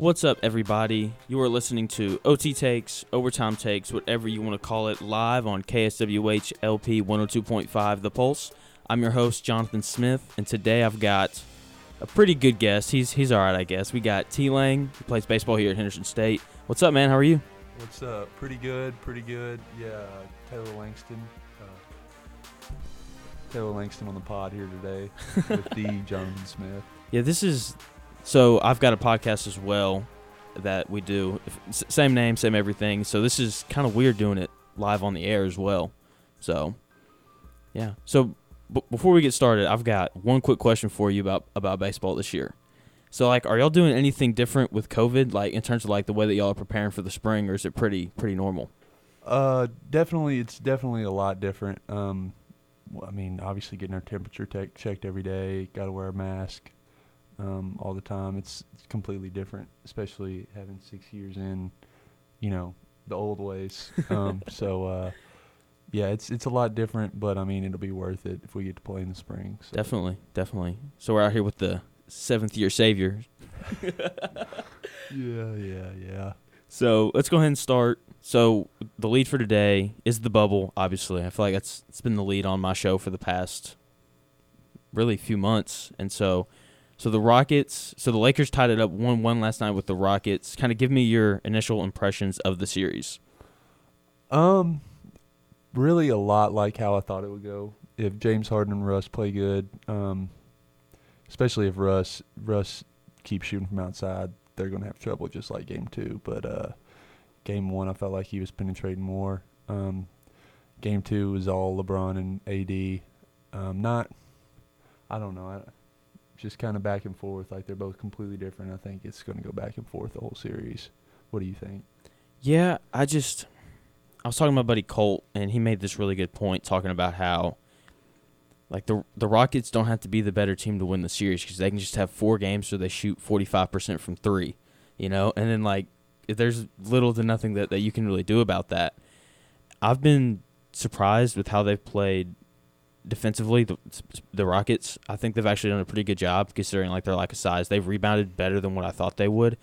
What's up, everybody? You are listening to OT Takes, Overtime Takes, whatever you want to call it, live on KSWH LP 102.5 The Pulse. I'm your host, Jonathan Smith, and today I've got a pretty good guest. He's he's all right, I guess. We got T Lang, who plays baseball here at Henderson State. What's up, man? How are you? What's up? Pretty good, pretty good. Yeah, Taylor Langston. Uh, Taylor Langston on the pod here today with the Jonathan Smith. Yeah, this is so I've got a podcast as well that we do. Same name, same everything. So this is kind of weird doing it live on the air as well. So, yeah. So b- before we get started, I've got one quick question for you about about baseball this year. So like, are y'all doing anything different with COVID, like in terms of like the way that y'all are preparing for the spring, or is it pretty pretty normal? Uh, definitely, it's definitely a lot different. Um, I mean, obviously getting our temperature tech checked every day. Got to wear a mask um, all the time. It's, it's completely different, especially having six years in, you know, the old ways. Um, so, uh, yeah, it's it's a lot different, but I mean, it'll be worth it if we get to play in the spring. So. Definitely, definitely. So we're out here with the seventh year savior, Yeah, yeah, yeah. So let's go ahead and start. So the lead for today is the bubble. Obviously, I feel like that's it's been the lead on my show for the past really few months. And so, so the Rockets. So the Lakers tied it up one one last night with the Rockets. Kind of give me your initial impressions of the series. Um, really a lot like how I thought it would go. If James Harden and Russ play good, um, especially if Russ Russ keeps shooting from outside, they're gonna have trouble just like game two. But uh, game one, I felt like he was penetrating more. Um, game two was all LeBron and AD. Um, not, I don't know, I, just kind of back and forth. Like they're both completely different. I think it's gonna go back and forth the whole series. What do you think? Yeah, I just I was talking to my buddy Colt, and he made this really good point talking about how like the the Rockets don't have to be the better team to win the series because they can just have four games where they shoot forty five percent from three, you know, and then like there's little to nothing that, that you can really do about that. I've been surprised with how they've played defensively. The, the Rockets, I think they've actually done a pretty good job considering like their lack of size. They've rebounded better than what I thought they would.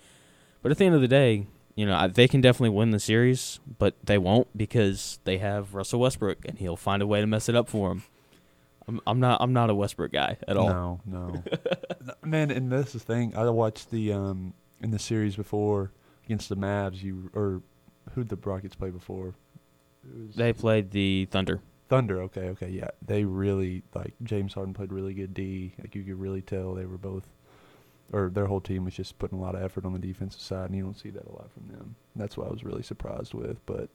But at the end of the day, you know, I- they can definitely win the series, but they won't because they have Russell Westbrook, and he'll find a way to mess it up for them. I'm, I'm not. I'm not a Westbrook guy at all. No, no. Man, and this is the thing. I watched the um in the series before against the Mavs. You or who'd the Rockets play before? They played the Thunder. Thunder. Okay, okay, yeah. They really like James Harden played really good D. Like you could really tell they were both, or their whole team was just putting a lot of effort on the defensive side, and you don't see that a lot from them. That's what I was really surprised with. But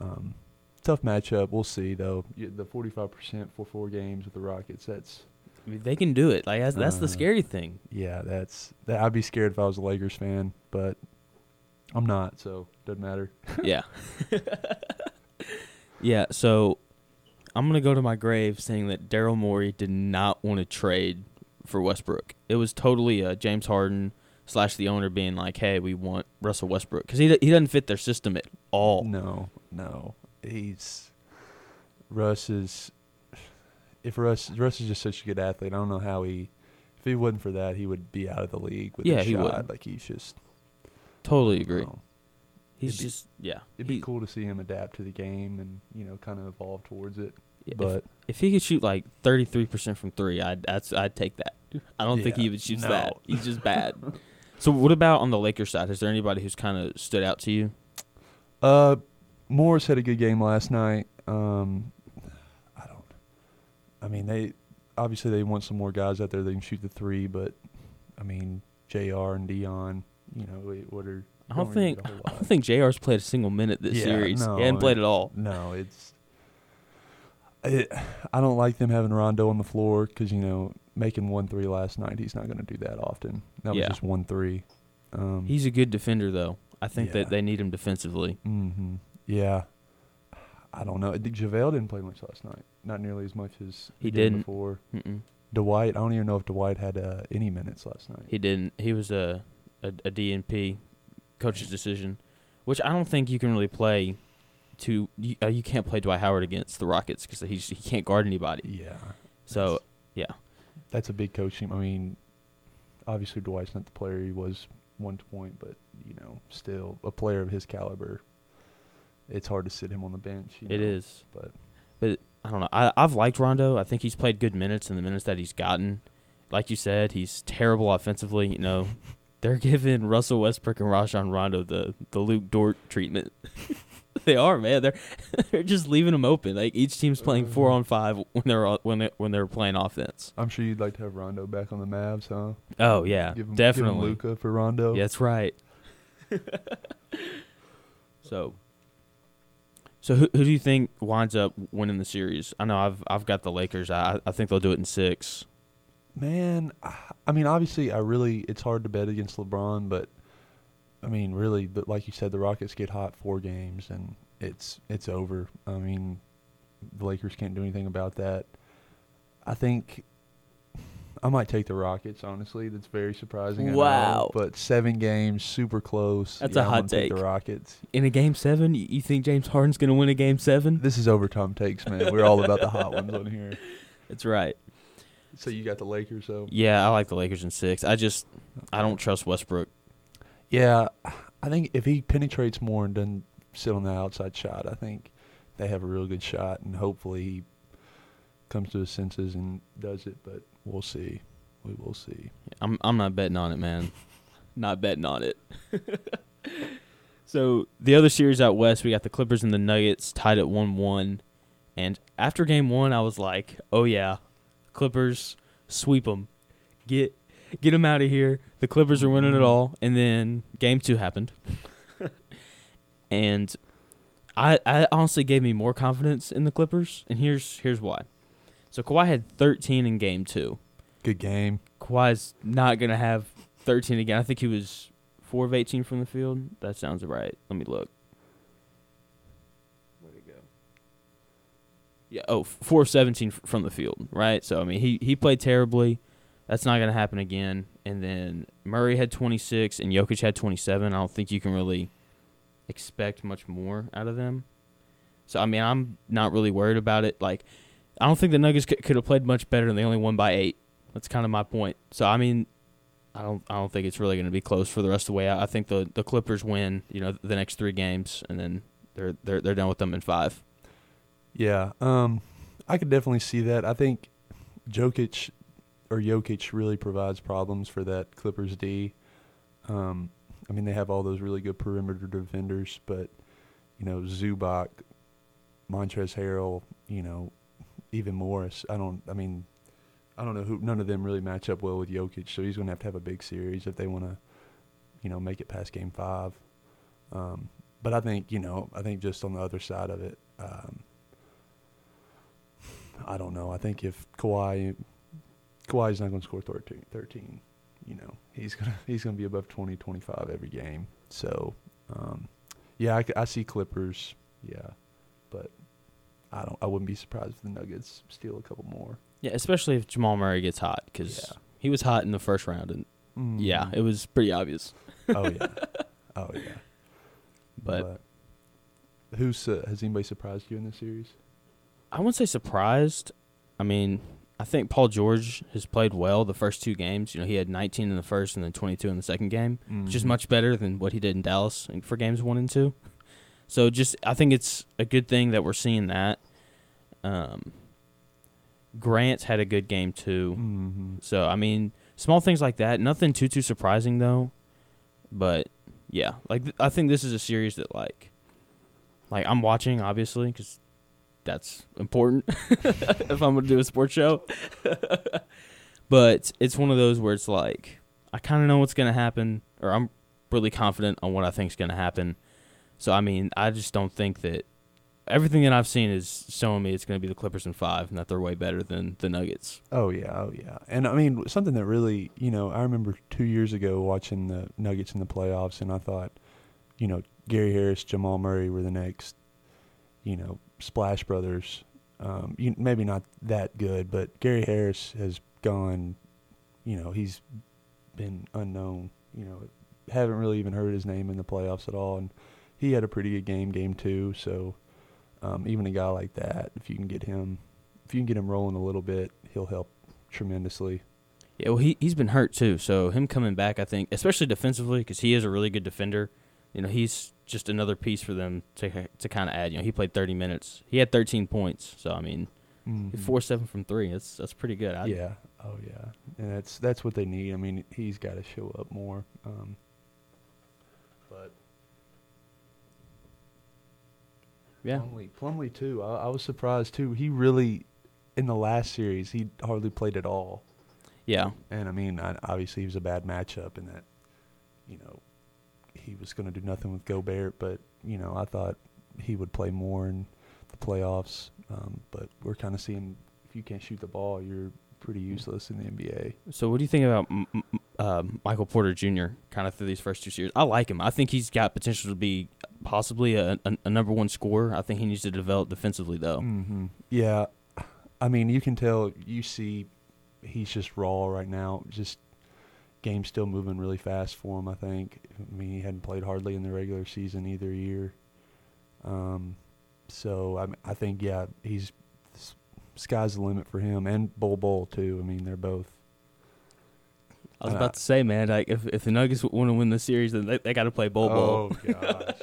um, tough matchup. We'll see though. The forty-five percent for four games with the Rockets. That's I mean, they can do it. Like that's, that's the Uh, scary thing. Yeah, that's that. I'd be scared if I was a Lakers fan, but I'm not, so doesn't matter. yeah. yeah. So I'm gonna go to my grave saying that Daryl Morey did not want to trade for Westbrook. It was totally uh, James Harden slash the owner being like, "Hey, we want Russell Westbrook" because he he doesn't fit their system at all. No, no, he's Russ is. If Russ Russ is just such a good athlete, I don't know how he. If he wasn't for that, he would be out of the league with Yeah, he shot. would. Like he's just. Totally agree. know. He's It'd be- just yeah. It'd be cool to see him adapt to the game and you know kind of evolve towards it. if- But if he could shoot like 33% from 3, I'd that's I'd take that. I don't think he even shoots no. that. He's just bad. so what about on the Lakers side? Is there anybody who's kind of stood out to you? Uh, Morris had a good game last night. Um, I don't. I mean, they obviously they want some more guys out there that can shoot the three, but I mean, Jr. and Dion, you know, what are I don't think get a whole I don't think JR's played a single minute this Yeah, series. no, he hadn't played it- at all. No, it's. It, I don't like them having Rondo on the floor because you know making one three last night. He's not going to do that often. That Yeah. was just one three. Um, He's a good defender though. I think Yeah. that they need him defensively. hmm Yeah. I don't know. JaVale didn't play much last night. Not nearly as much as He did didn't. before. Mm-mm. Dwight, I don't even know if Dwight had uh, any minutes last night. He didn't. He was a a, a DNP coach's decision, which I don't think you can really play. To you, uh, you can't play Dwight Howard against the Rockets because he he can't guard anybody. Yeah. So that's, that's a big coaching. I mean, obviously Dwight's not the player he was one point, but you know, still a player of his caliber, it's hard to sit him on the bench. It know, is. but I don't know. I, I've liked Rondo. I think he's played good minutes in the minutes that he's gotten. Like you said, he's terrible offensively. You know, they're giving Russell Westbrook and Rajon Rondo the, the Luke Dort treatment. they are, man. They're they're just leaving them open. Like each team's playing four uh-huh. on five when they're when they when they're playing offense. I'm sure you'd like to have Rondo back on the Mavs, huh? Oh yeah, Give him, definitely. Luka for Rondo. Yeah, that's right. so, so who, who do you think winds up winning the series? I know I've I've got the Lakers. I I think they'll do it in six. Man, I mean, obviously, I really it's hard to bet against LeBron, but I mean, really, like you said, the Rockets get hot four games and it's it's over. I mean, the Lakers can't do anything about that. I think I might take the Rockets. Honestly, that's very surprising. I know, Wow. but seven games, super close. That's Yeah, a hot take. The Rockets. In a game seven, you, you think James Harden's gonna win a game seven? This is overtime takes, man. We're all about the hot ones on here. That's right. So you got the Lakers, so Yeah, I like the Lakers in six. I just I don't trust Westbrook. Yeah, I think if he penetrates more and doesn't sit on the outside shot, I think they have a real good shot, and hopefully he comes to his senses and does it. But we'll see. We will see. I'm I'm not betting on it, man. not betting on it. so the other series out west, we got the Clippers and the Nuggets tied at one one, and after game one, I was like, oh yeah, Clippers sweep them, get get them out of here. The Clippers are winning it all, and then game two happened, and I I honestly gave me more confidence in the Clippers, and here's here's why. So Kawhi had 13 in game two. Good game. Kawhi's not gonna have 13 again. I think he was four of 18 from the field. That sounds right. Let me look. Where'd it go? Yeah. Oh, four of 17 f- from the field. Right. So I mean, he he played terribly. That's not gonna happen again. And then Murray had 26 and Jokic had 27. I don't think you can really expect much more out of them. So I mean, I'm not really worried about it. Like, I don't think the Nuggets could, could have played much better, and they only won by eight. That's kind of my point. So I mean, I don't I don't think it's really going to be close for the rest of the way. I, I think the the Clippers win, you know, the next three games, and then they're they're they're done with them in five. Yeah. Um, I could definitely see that. I think Jokic or Jokic really provides problems for that Clippers D. Um, I mean, they have all those really good perimeter defenders, but you know, Zubac, Montrezl Harrell, you know, even Morris. I don't. I mean, I don't know who. None of them really match up well with Jokic, so he's going to have to have a big series if they want to, you know, make it past Game Five. Um, but I think you know, I think just on the other side of it. Um, I don't know. I think if Kawhi, Kawhi's not going to score 13, 13, you know, he's gonna he's gonna be above 20, 25 every game. So, um, yeah, I see Clippers. Yeah, but I don't. I wouldn't be surprised if the Nuggets steal a couple more. Yeah, especially if Jamal Murray gets hot because Yeah. he was hot in the first round, and yeah, Mm. it was pretty obvious. oh yeah. Oh yeah. But who's uh, has anybody surprised you in this series? I wouldn't say surprised. I mean, I think Paul George has played well the first two games. You know, he had 19 in the first and then 22 in the second game. which is Mhm. much better than what he did in Dallas for games one and two. So just I think it's a good thing that we're seeing that. Um, Grant's had a good game too. Mhm. So I mean, small things like that. Nothing too too surprising though. But yeah, like th- I think this is a series that like, like I'm watching obviously because that's important if I'm gonna do a sports show. but it's one of those where it's like I kind of know what's gonna happen, or I'm really confident on what I think's gonna happen. So I mean, I just don't think that everything that I've seen is showing me it's gonna be the Clippers in five, and that they're way better than the Nuggets. Oh yeah, oh yeah. And I mean something that really, you know, I remember 2 years ago watching the Nuggets in the playoffs and I thought, you know, Gary Harris, Jamal Murray were the next, you know, Splash Brothers. Um, you, maybe not that good, but Gary Harris has gone, you know, he's been unknown. You know, haven't really even heard his name in the playoffs at all, and he had a pretty good game, game two. So um, even a guy like that, if you can get him, if you can get him rolling a little bit, he'll help tremendously. Yeah, well, he he's been hurt too. So him coming back, I think, especially defensively, because he is a really good defender. You know, he's just another piece for them to to kind of add. You know, he played 30 minutes. He had 13 points. So I mean, Mhm. four seven from three. That's that's pretty good. I, yeah. Oh yeah. And that's that's what they need. I mean, he's got to show up more. Um, but yeah. Plumlee, Plumlee too. I, I was surprised too. He really, in the last series, he hardly played at all. Yeah. And I mean, I, obviously, he was a bad matchup in that, you know, he was going to do nothing with Gobert. But you know, I thought he would play more in the playoffs. Um, but we're kind of seeing if you can't shoot the ball, you're pretty useless in the NBA. So what do you think about uh, Michael Porter Jr. kind of through these first two series? I like him. I think he's got potential to be possibly a, a, a number one scorer. I think he needs to develop defensively though. Mm-hmm. Yeah, I mean, you can tell. You see, he's just raw right now. Just game's still moving really fast for him. I think. I mean, he hadn't played hardly in the regular season either year. Um, so I, I think yeah, he's sky's the limit for him and Bol Bol too. I mean, they're both. I was Uh, about to say, man, like if if the Nuggets want to win the series, then they, they got to play Bol Bol. Oh gosh.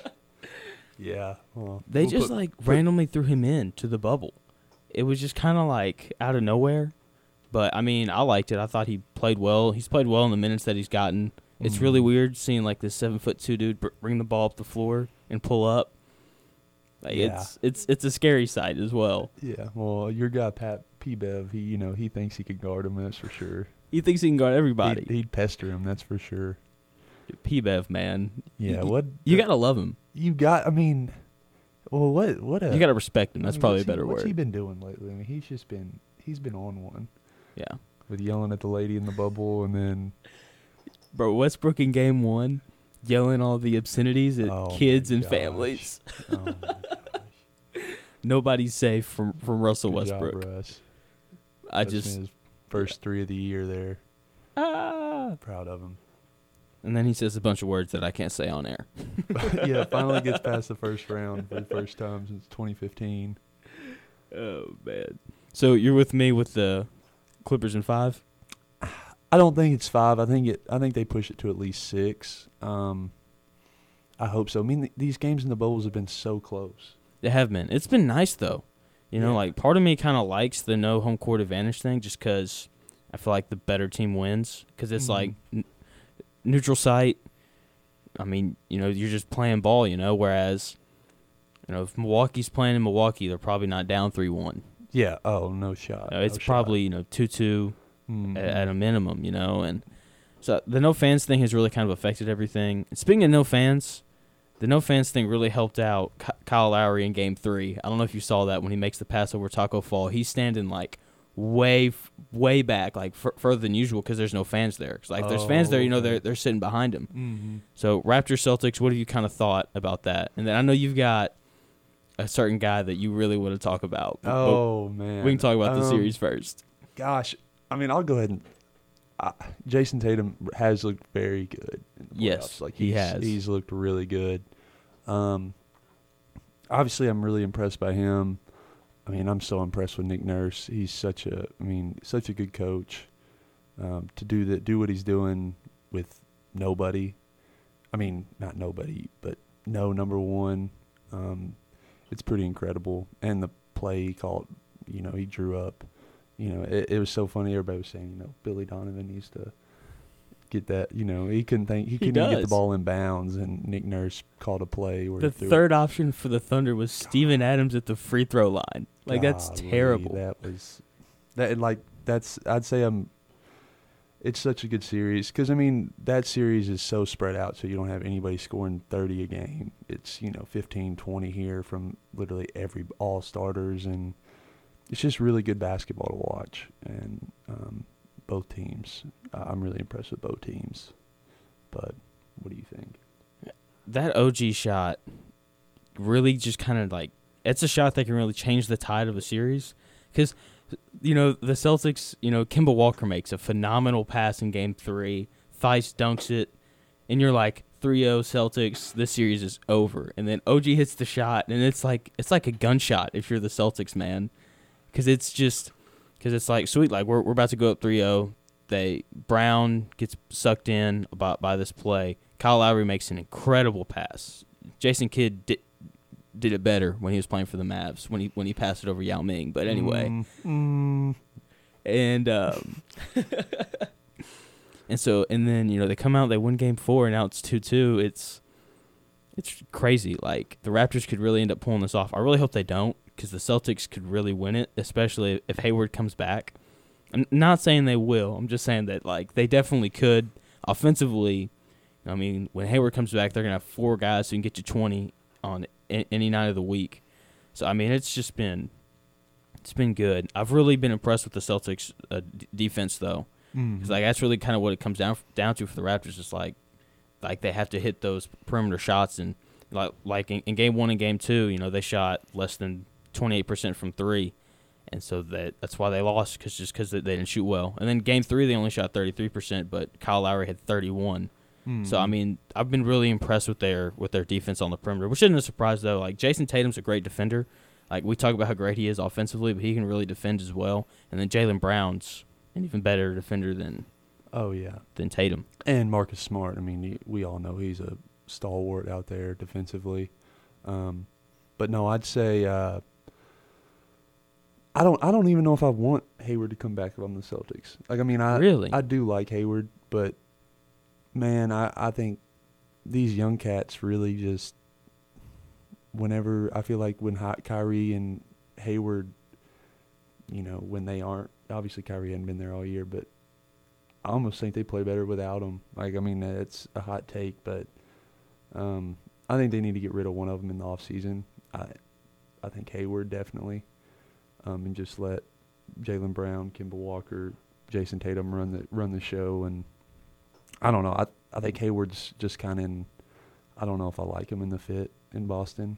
yeah. Well, They we'll just put- like put- randomly threw him in to the bubble. It was just kind of like out of nowhere. But I mean, I liked it. I thought he played well. He's played well in the minutes that he's gotten. It's really Mhm. weird seeing like this seven foot two dude bring the ball up the floor and pull up. Like Yeah. it's it's it's a scary sight as well. Yeah. Well, your guy Pat P. Bev, he you know he thinks he could guard him. That's for sure. He thinks he can guard everybody. He'd, he'd pester him. That's for sure. P-Bev, man. Yeah. You- what You gotta love him. you got? I mean, well, what what a You gotta respect him. I That's mean, probably a what's he- better What's he word. been doing lately? I mean, he's just been he's been on one Yeah, with yelling at the lady in the bubble, and then bro. Westbrook in game one, yelling all the obscenities at Oh kids and gosh. families. oh my gosh, Nobody's safe from from Russell good job, Westbrook. Russ. I That's just first three of the year there. ah. Proud of him. And then he says a bunch of words that I can't say on air. yeah, finally gets past the first round for the first time since 2015. Oh man. So you're with me with the Clippers in five? I don't think it's five. I think it. I think they push it to at least six. Um, I hope so. I mean, th- these games in the bubbles have been so close. They have been. It's been nice though. You know, Yeah. like part of me kind of likes the no home court advantage thing, just because I feel like the better team wins. Because it's Mhm. like n- neutral site. I mean, you know, you're just playing ball. You know, whereas, you know, if Milwaukee's playing in Milwaukee, they're probably not down three one. Yeah. Oh, no shot. it's no shot. probably you know two two Mhm. at, a minimum, you know, and so the no fans thing has really kind of affected everything. And speaking of no fans, the no fans thing really helped out Kyle Lowry in Game Three. I don't know if you saw that when he makes the pass over Taco Fall. He's standing like way way back, like f- further than usual, because there's no fans there. 'Cause, like if there's fans there, you know Oh, they're they're sitting behind him. Mhm. So Raptors Celtics, what have you kind of thought about that? And then I know you've got a certain guy that you really want to talk about. but Oh man. we can talk about the Um, series first. Gosh, I mean, I'll go ahead and. Uh, Jayson Tatum has looked very good. In the Yes, like he has. He's looked really good. Um, obviously, I'm really impressed by him. I mean, I'm so impressed with Nick Nurse. He's such a, I mean, such a good coach. Um, to do that, do what he's doing with nobody. I mean, not nobody, but no number one. Um, it's pretty incredible. And the play he called, you know, he drew up. You know, it, it was so funny. Everybody was saying, you know, Billy Donovan needs to get that. You know, he couldn't think he couldn't even get the ball in bounds, and Nick Nurse called a play where The he threw it. third option for the Thunder was Steven Adams at the free throw line. Like that's Golly, terrible. That was that like that's I'd say I'm. It's such a good series because I mean that series is so spread out, so you don't have anybody scoring 30 a game. It's you know 15, 20 here from literally every all starters, and it's just really good basketball to watch. And um, both teams, I'm really impressed with both teams. But what do you think? that OG shot really just kind of like it's a shot that can really change the tide of a series because you know the Celtics you know Kemba Walker makes a phenomenal pass in game 3 Theis dunks it and you're like 3-0 Celtics this series is over and then OG hits the shot and it's like it's like a gunshot if you're the Celtics man cuz it's just cuz it's like sweet like we're we're about to go up 3-0 they Brown gets sucked in by by this play. Kyle Lowry makes an incredible pass. Jason Kidd did it better when he was playing for the Mavs when he when he passed it over Yao Ming. But anyway, Mm, mm, and um, and so and then you know they come out they win game four and now it's two two. It's it's crazy. Like the Raptors could really end up pulling this off. I really hope they don't because the Celtics could really win it, especially if Hayward comes back. I'm not saying they will. I'm just saying that like they definitely could offensively. I mean, when Hayward comes back, they're gonna have four guys who can get you 20 on any night of the week. So I mean, it's just been it's been good. I've really been impressed with the Celtics uh, d- defense though. mm. 'Cause, like that's really kind of what it comes down down to for the Raptors. Is like like they have to hit those perimeter shots and like like in, in game one and game two, you know, they shot less than 28 percent from three, and so that that's why they lost because just because they, they didn't shoot well. And then game three, they only shot 33 percent, but Kyle Lowry had 31. So I Mm. mean, I've been really impressed with their with their defense on the perimeter, which isn't a surprise though. Like Jayson Tatum's a great defender. Like we talk about how great he is offensively, but he can really defend as well. And then Jaylen Brown's an even better defender than oh yeah, than Tatum. and Marcus Smart. I mean, we all know he's a stalwart out there defensively. Um, but no, I'd say uh, I don't. I don't even know if I want Hayward to come back if I'm the Celtics. Like, I mean, I really? I do like Hayward, but man, I, I think these young cats really just whenever I feel like when Hi- Kyrie and Hayward, you know, when they aren't obviously Kyrie hadn't been there all year, but I almost think they play better without him. Like I mean, it's a hot take, but um, I think they need to get rid of one of them in the off season. I I think Hayward definitely, um, and just let Jaylen Brown, Kemba Walker, Jayson Tatum run the run the show, and I don't know. I I think Hayward's just kind of in. I don't know if I like him in the fit in Boston.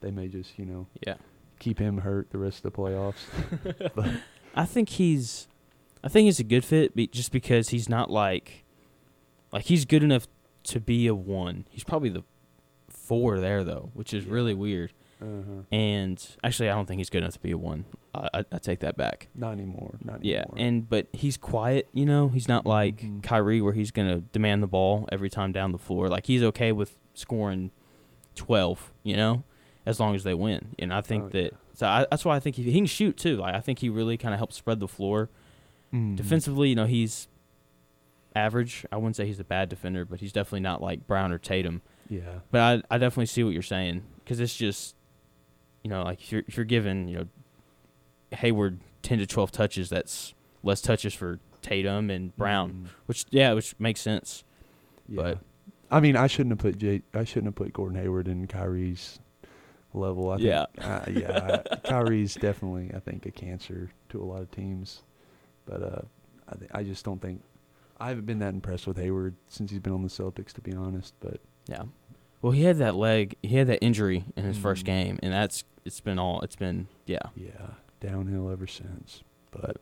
They may just you know yeah. keep him hurt the rest of the playoffs. but I think he's I think he's a good fit be, just because he's not like like he's good enough to be a one. He's probably the four there though, which is Yeah. really weird. Uh-huh. And actually, I don't think he's good enough to be a one. I, I, I take that back. not anymore. Not Yeah, anymore. and but he's quiet. You know, he's not like Mhm. Kyrie where he's gonna demand the ball every time down the floor. Like he's okay with scoring twelve. You know, as long as they win. And I think Oh, that so I, that's why I think he, he can shoot too. Like I think he really kind of helps spread the floor Mhm. defensively. You know, he's average. I wouldn't say he's a bad defender, but he's definitely not like Brown or Tatum. Yeah. But I I definitely see what you're saying because it's just you know like if you're if you're given you know Hayward ten to twelve touches, that's less touches for Tatum and Brown, Mhm. which yeah, which makes sense. Yeah. But- I mean, I shouldn't have put Jay, I shouldn't have put Gordon Hayward in Kyrie's level. I think, Yeah. uh, yeah. Kyrie's definitely, I think, a cancer to a lot of teams. But uh, I, th- I just don't think I haven't been that impressed with Hayward since he's been on the Celtics, to be honest. But Yeah. Well, he had that leg, he had that injury in his first Mhm. game, and that's it's been all it's been yeah. yeah, downhill ever since. But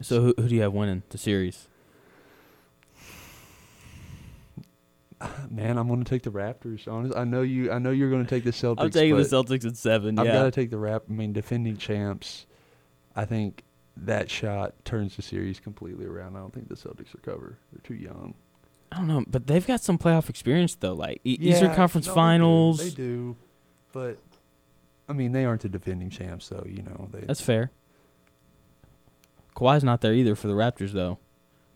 So who who do you have winning the series? man, I'm going to take the Raptors. Honest, I know you. I know you're going to take the Celtics. I'm taking the Celtics at seven. I've yeah. got to take the rap. I mean, defending champs. I think that shot turns the series completely around. I don't think the Celtics recover. They're too young. I don't know, but they've got some playoff experience though. Like e- Eastern Conference no, they do. Finals. They do, but I mean, they aren't the defending champs, so you know they. That's fair. Kawhi's not there either for the Raptors though.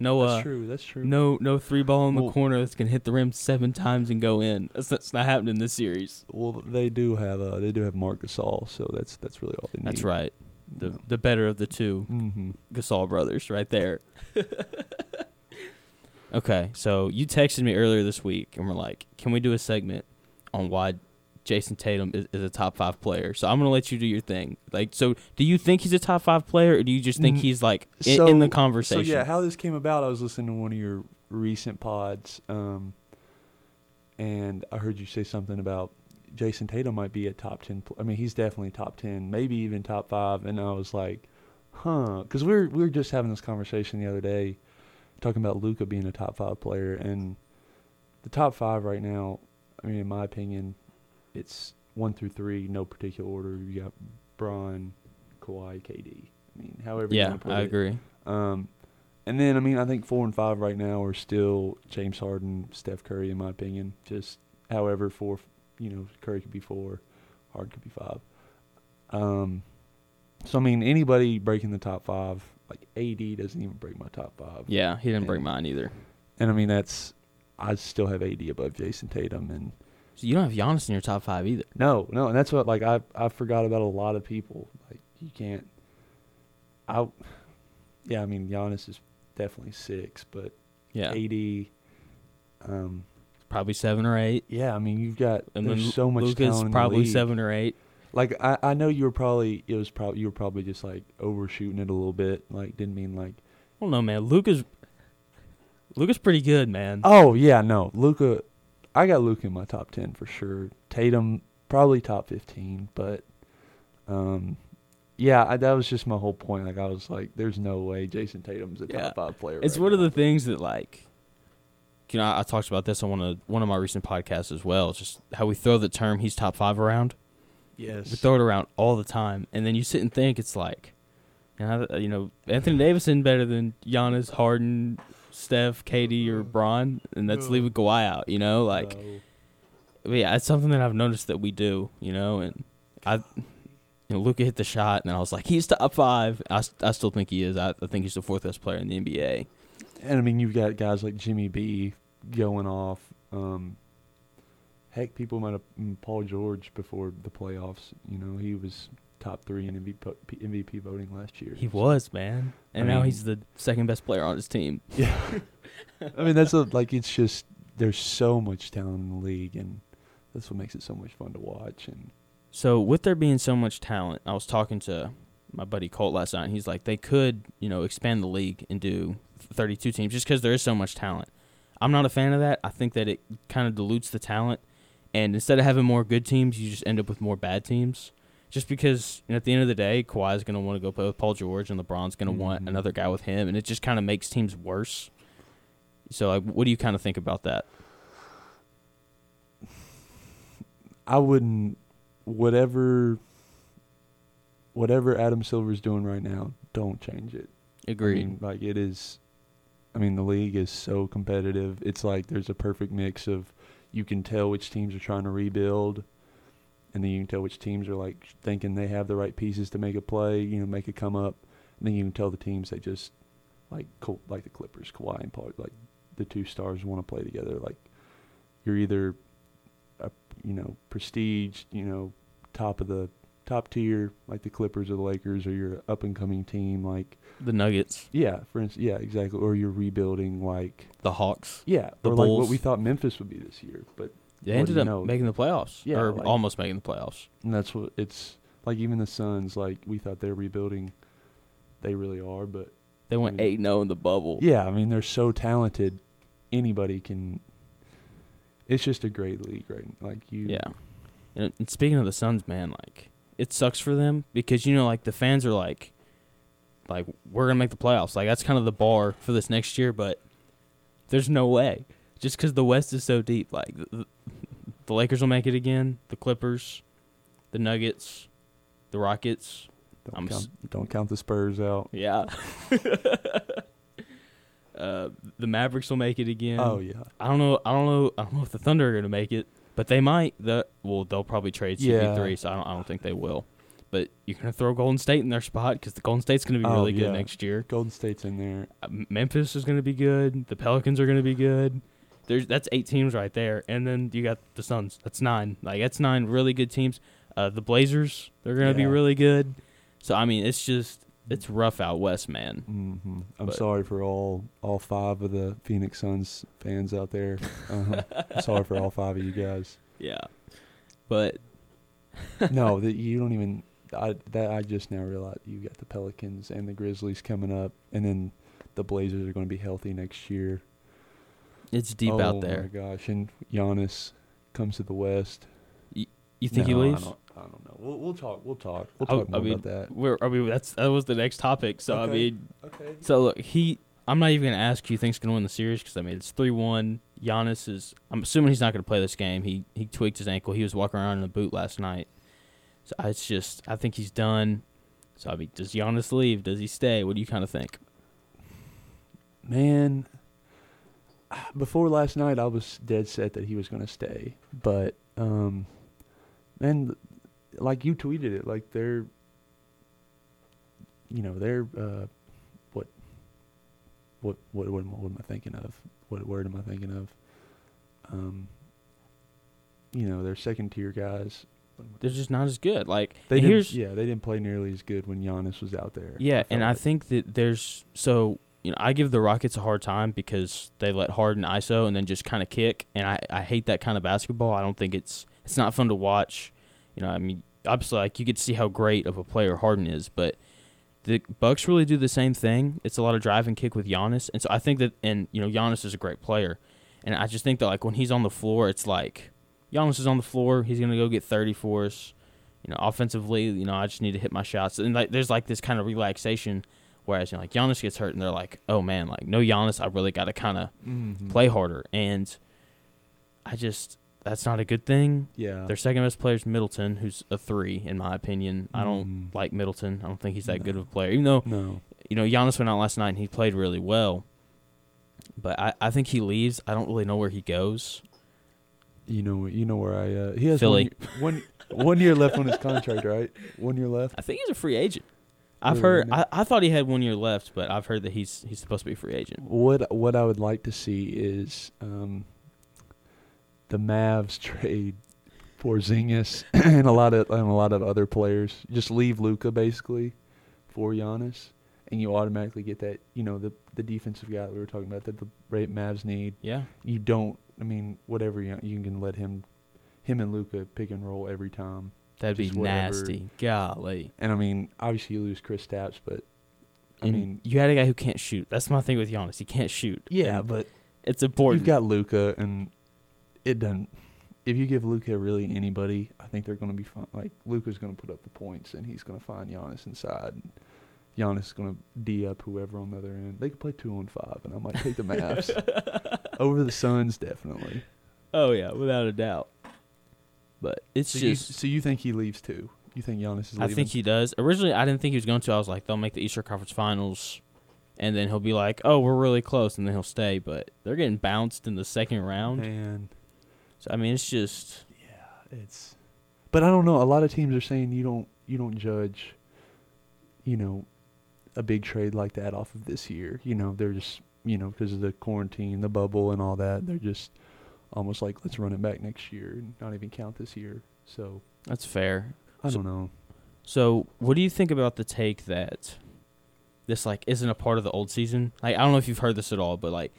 No, that's uh, true. That's true. no, no three ball in the Well- corner that's gonna hit the rim seven times and go in. That's, that's not happening this series. Well, they do have uh, they do have Marc Gasol, so that's that's really all they need. That's right. The the better of the two Mm-hmm. Gasol brothers, right there. okay, so you texted me earlier this week and we're like, can we do a segment on why Jayson Tatum is, is a top five player? So I'm gonna let you do your thing. Like, so do you think he's a top five player, or do you just think Mm, he's like in, in the conversation? So yeah, how this came about, I was listening to one of your recent pods, um, and I heard you say something about Jayson Tatum might be a top ten. Pl- I mean, he's definitely top ten, maybe even top five. And I was like, huh, because we're we were just having this conversation the other day, talking about Luka being a top five player, and the top five right now. I mean, in my opinion, it's one through three, no particular order. You got Bron, Kawhi, KD. I mean, however you yeah, want to put I it. agree. Um, and then I mean I think four and five right now are still James Harden, Steph Curry in my opinion. Just however four, you know, Curry could be four, Harden could be five. Um, so I mean anybody breaking the top five, like AD doesn't even break my top five. Yeah, he didn't break mine either. And I mean that's I still have AD above Jayson Tatum and So you don't have Giannis in your top five either. no, no, and that's what like I I forgot about a lot of people. Like you can't. I, yeah, I mean Giannis is definitely six, but Yeah, AD, um, probably seven or eight. yeah, I mean you've got And there's so much Luka's talent probably seven or eight. Like I I know you were probably it was probably you were probably just like overshooting it a little bit. Like didn't mean like Well, no, man. Luka's Luka's pretty good, man. oh yeah no Luka, I got Luka in my top ten for sure. Tatum probably top fifteen, but um. Yeah, I, that was just my whole point. Like I was like, "There's no way Jayson Tatum's a top five player." It's right one of the things that like you know, I, I talked about this on one of one of my recent podcasts as well. Just how we throw the term "he's top five around. Yes. We throw it around all the time, and then you sit and think it's like, you know, Anthony Davison better than Giannis, Harden, Steph, KD, or Bron, and that's leaving Kawhi out. You know, like, No. but yeah, it's something that I've noticed that we do. You know, and I, you know, Luka hit the shot, and I was like, he's top five. I, I still think he is. I, I think he's the fourth best player in the NBA. and I mean, you've got guys like Jimmy B going off. Um, heck, people might have mm, Paul George before the playoffs. You know, he was top three in MVP, MVP voting last year. He So- was man, and I now mean- he's the second best player on his team. Yeah. I mean, that's a, like it's just there's so much talent in the league, and that's what makes it so much fun to watch. And So with there being so much talent, I was talking to my buddy Colt last night. And he's like, they could, you know, expand the league and do 32 teams just because there is so much talent. I'm not a fan of that. I think that it kind of dilutes the talent, and instead of having more good teams, you just end up with more bad teams. Just because you know, at the end of the day, Kawhi's going to want to go play with Paul George, and LeBron's going to want Mhm. another guy with him, and it just kind of makes teams worse. So, like, what do you kind of think about that? I wouldn't whatever whatever Adam Silver's doing right now, don't change it. Agreed. I mean, like it is. I mean, the league is so competitive. It's like there's a perfect mix of you can tell which teams are trying to rebuild, and then you can tell which teams are like thinking they have the right pieces to make a play, you know, make it come up. And then you can tell the teams that just like like the Clippers, Kawhi and Paul, like the two stars want to play together. Like you're either a you know prestige, you know, top of the top tier like the Clippers or the Lakers, or you're up and coming team like the Nuggets, yeah, for instance, yeah, exactly. Or you're rebuilding like the Hawks. yeah, The or like what we thought Memphis would be this year, but They ended up know? making the playoffs, Yeah, or like- almost making the playoffs. and that's what it's like. Even the Suns, like we thought they're rebuilding, they really are. But They went eight zero oh in the bubble. yeah, I mean they're so talented. Anybody can. It's just a great league, right? Like you. Yeah. And speaking of the Suns, man, like it sucks for them because you know, like the fans are like, like we're gonna make the playoffs. Like that's kind of the bar for this next year, but there's no way. Just because the West is so deep, like the, the Lakers will make it again, the Clippers, the Nuggets, the Rockets. Don't I'm count, s- don't count the Spurs out. Yeah. uh, the Mavericks will make it again. Oh yeah. I don't know. I don't know. I don't know if the Thunder are going to make it, but they might. The well, they'll probably trade CP3, Yeah. so I don't. I don't think they will. But you're going to throw Golden State in their spot because the Golden State's going to be Oh, really good yeah. next year. Golden State's in there. Uh, Memphis is going to be good. The Pelicans are going to be good. There's that's eight teams right there, and then you got the Suns. That's nine. Like that's nine really good teams. Uh, the Blazers, they're going to be really good. So I mean, it's just it's rough out west, man. hmm I'm But- sorry for all all five of the Phoenix Suns fans out there. Uh-huh. I'm sorry for all five of you guys. Yeah, but no, that you don't even. I that I just now realized you got the Pelicans and the Grizzlies coming up, and then the Blazers are going to be healthy next year. it's deep oh out there. Oh my gosh! And Giannis comes to the West. You think he No, leaves? I don't, know. We'll, we'll talk. We'll talk. We'll talk I more mean, about that. We're, I mean, that's that was the next topic. So I mean, Okay. so look, he. I'm not even gonna ask who you think's gonna win the series because I mean it's three one. Giannis is. I'm assuming he's not gonna play this game. He he tweaked his ankle. He was walking around in a boot last night. So it's just I think he's done. So I mean, does Giannis leave? Does he stay? What do you kind of think? Man, before last night, I was dead set that he was going to stay. But, um, man, like you tweeted it, like they're, you know, they're, uh, what, what, what, what, am, I- what am I thinking of? What word am I thinking of? Um, you know, they're second tier guys. They're just not as good. Like They here's yeah, they didn't play nearly as good when Giannis was out there. Yeah, and felt I think that there's so you know I give the Rockets a hard time because they let Harden ISO and then just kind of kick, and I I hate that kind of basketball. I don't think it's it's not fun to watch. You know, I mean, obviously, like you get to see how great of a player Harden is, but the Bucks really do the same thing. It's a lot of drive and kick with Giannis, and so I think that and you know Giannis is a great player, and I just think that like when he's on the floor, it's like Giannis is on the floor, he's gonna go get thirty for us. You know, offensively, you know, I just need to hit my shots, and like there's like this kind of relaxation. Whereas you know, like Giannis gets hurt, and they're like, "Oh man, like no Giannis, I really got to kind of Mhm. play harder." And I just that's not a good thing. Yeah. Their second best player is Middleton, who's a three in my opinion. I don't Mhm. like Middleton. I don't think he's that good of a player, even though No. you know Giannis went out last night and he played really well. But I, I think he leaves. I don't really know where he goes. You know, you know where I. Uh, he has Philly. One, year, one one year left on his contract, right? One year left. I think he's a free agent. I've Really? heard. I, I thought he had one year left, but I've heard that he's he's supposed to be a free agent. What what I would like to see is um, the Mavs trade Porzingis and a lot of and a lot of other players. Just leave Luka basically for Giannis, and you automatically get that. You know the the defensive guy that we were talking about that the Mavs need. Yeah. You don't. I mean, whatever you you can let him, him and Luka pick and roll every time. That'd be whatever. nasty. Golly. And I mean, obviously you lose Kristaps, but I And mean, you had a guy who can't shoot. That's my thing with Giannis. He can't shoot. yeah, but it's important. you've got Luka, and it doesn't. If you give Luka really anybody, I think they're going to be fine. Like Luka's going to put up the points, and he's going to find Giannis inside. And Giannis is going to d up whoever on the other end. They could play two on five, and I might take the Mavs over the Suns definitely. oh yeah, without a doubt. But it's So you, just. so you think he leaves too? You think Giannis is I think he does. Originally, I didn't think he was going to. I was like, they'll make the Eastern Conference Finals, and then he'll be like, "Oh, we're really close," and then he'll stay. But they're getting bounced in the second round. Man, So I mean, it's just yeah, it's. But I don't know. A lot of teams are saying you don't you don't judge. You know, a big trade like that off of this year. You know, they're just you know because of the quarantine, the bubble, and all that. They're just almost like let's run it back next year and not even count this year. So that's fair. I So- don't know. So, what do you think about the take that this like isn't a part of the old season? Like, I don't know if you've heard this at all, but like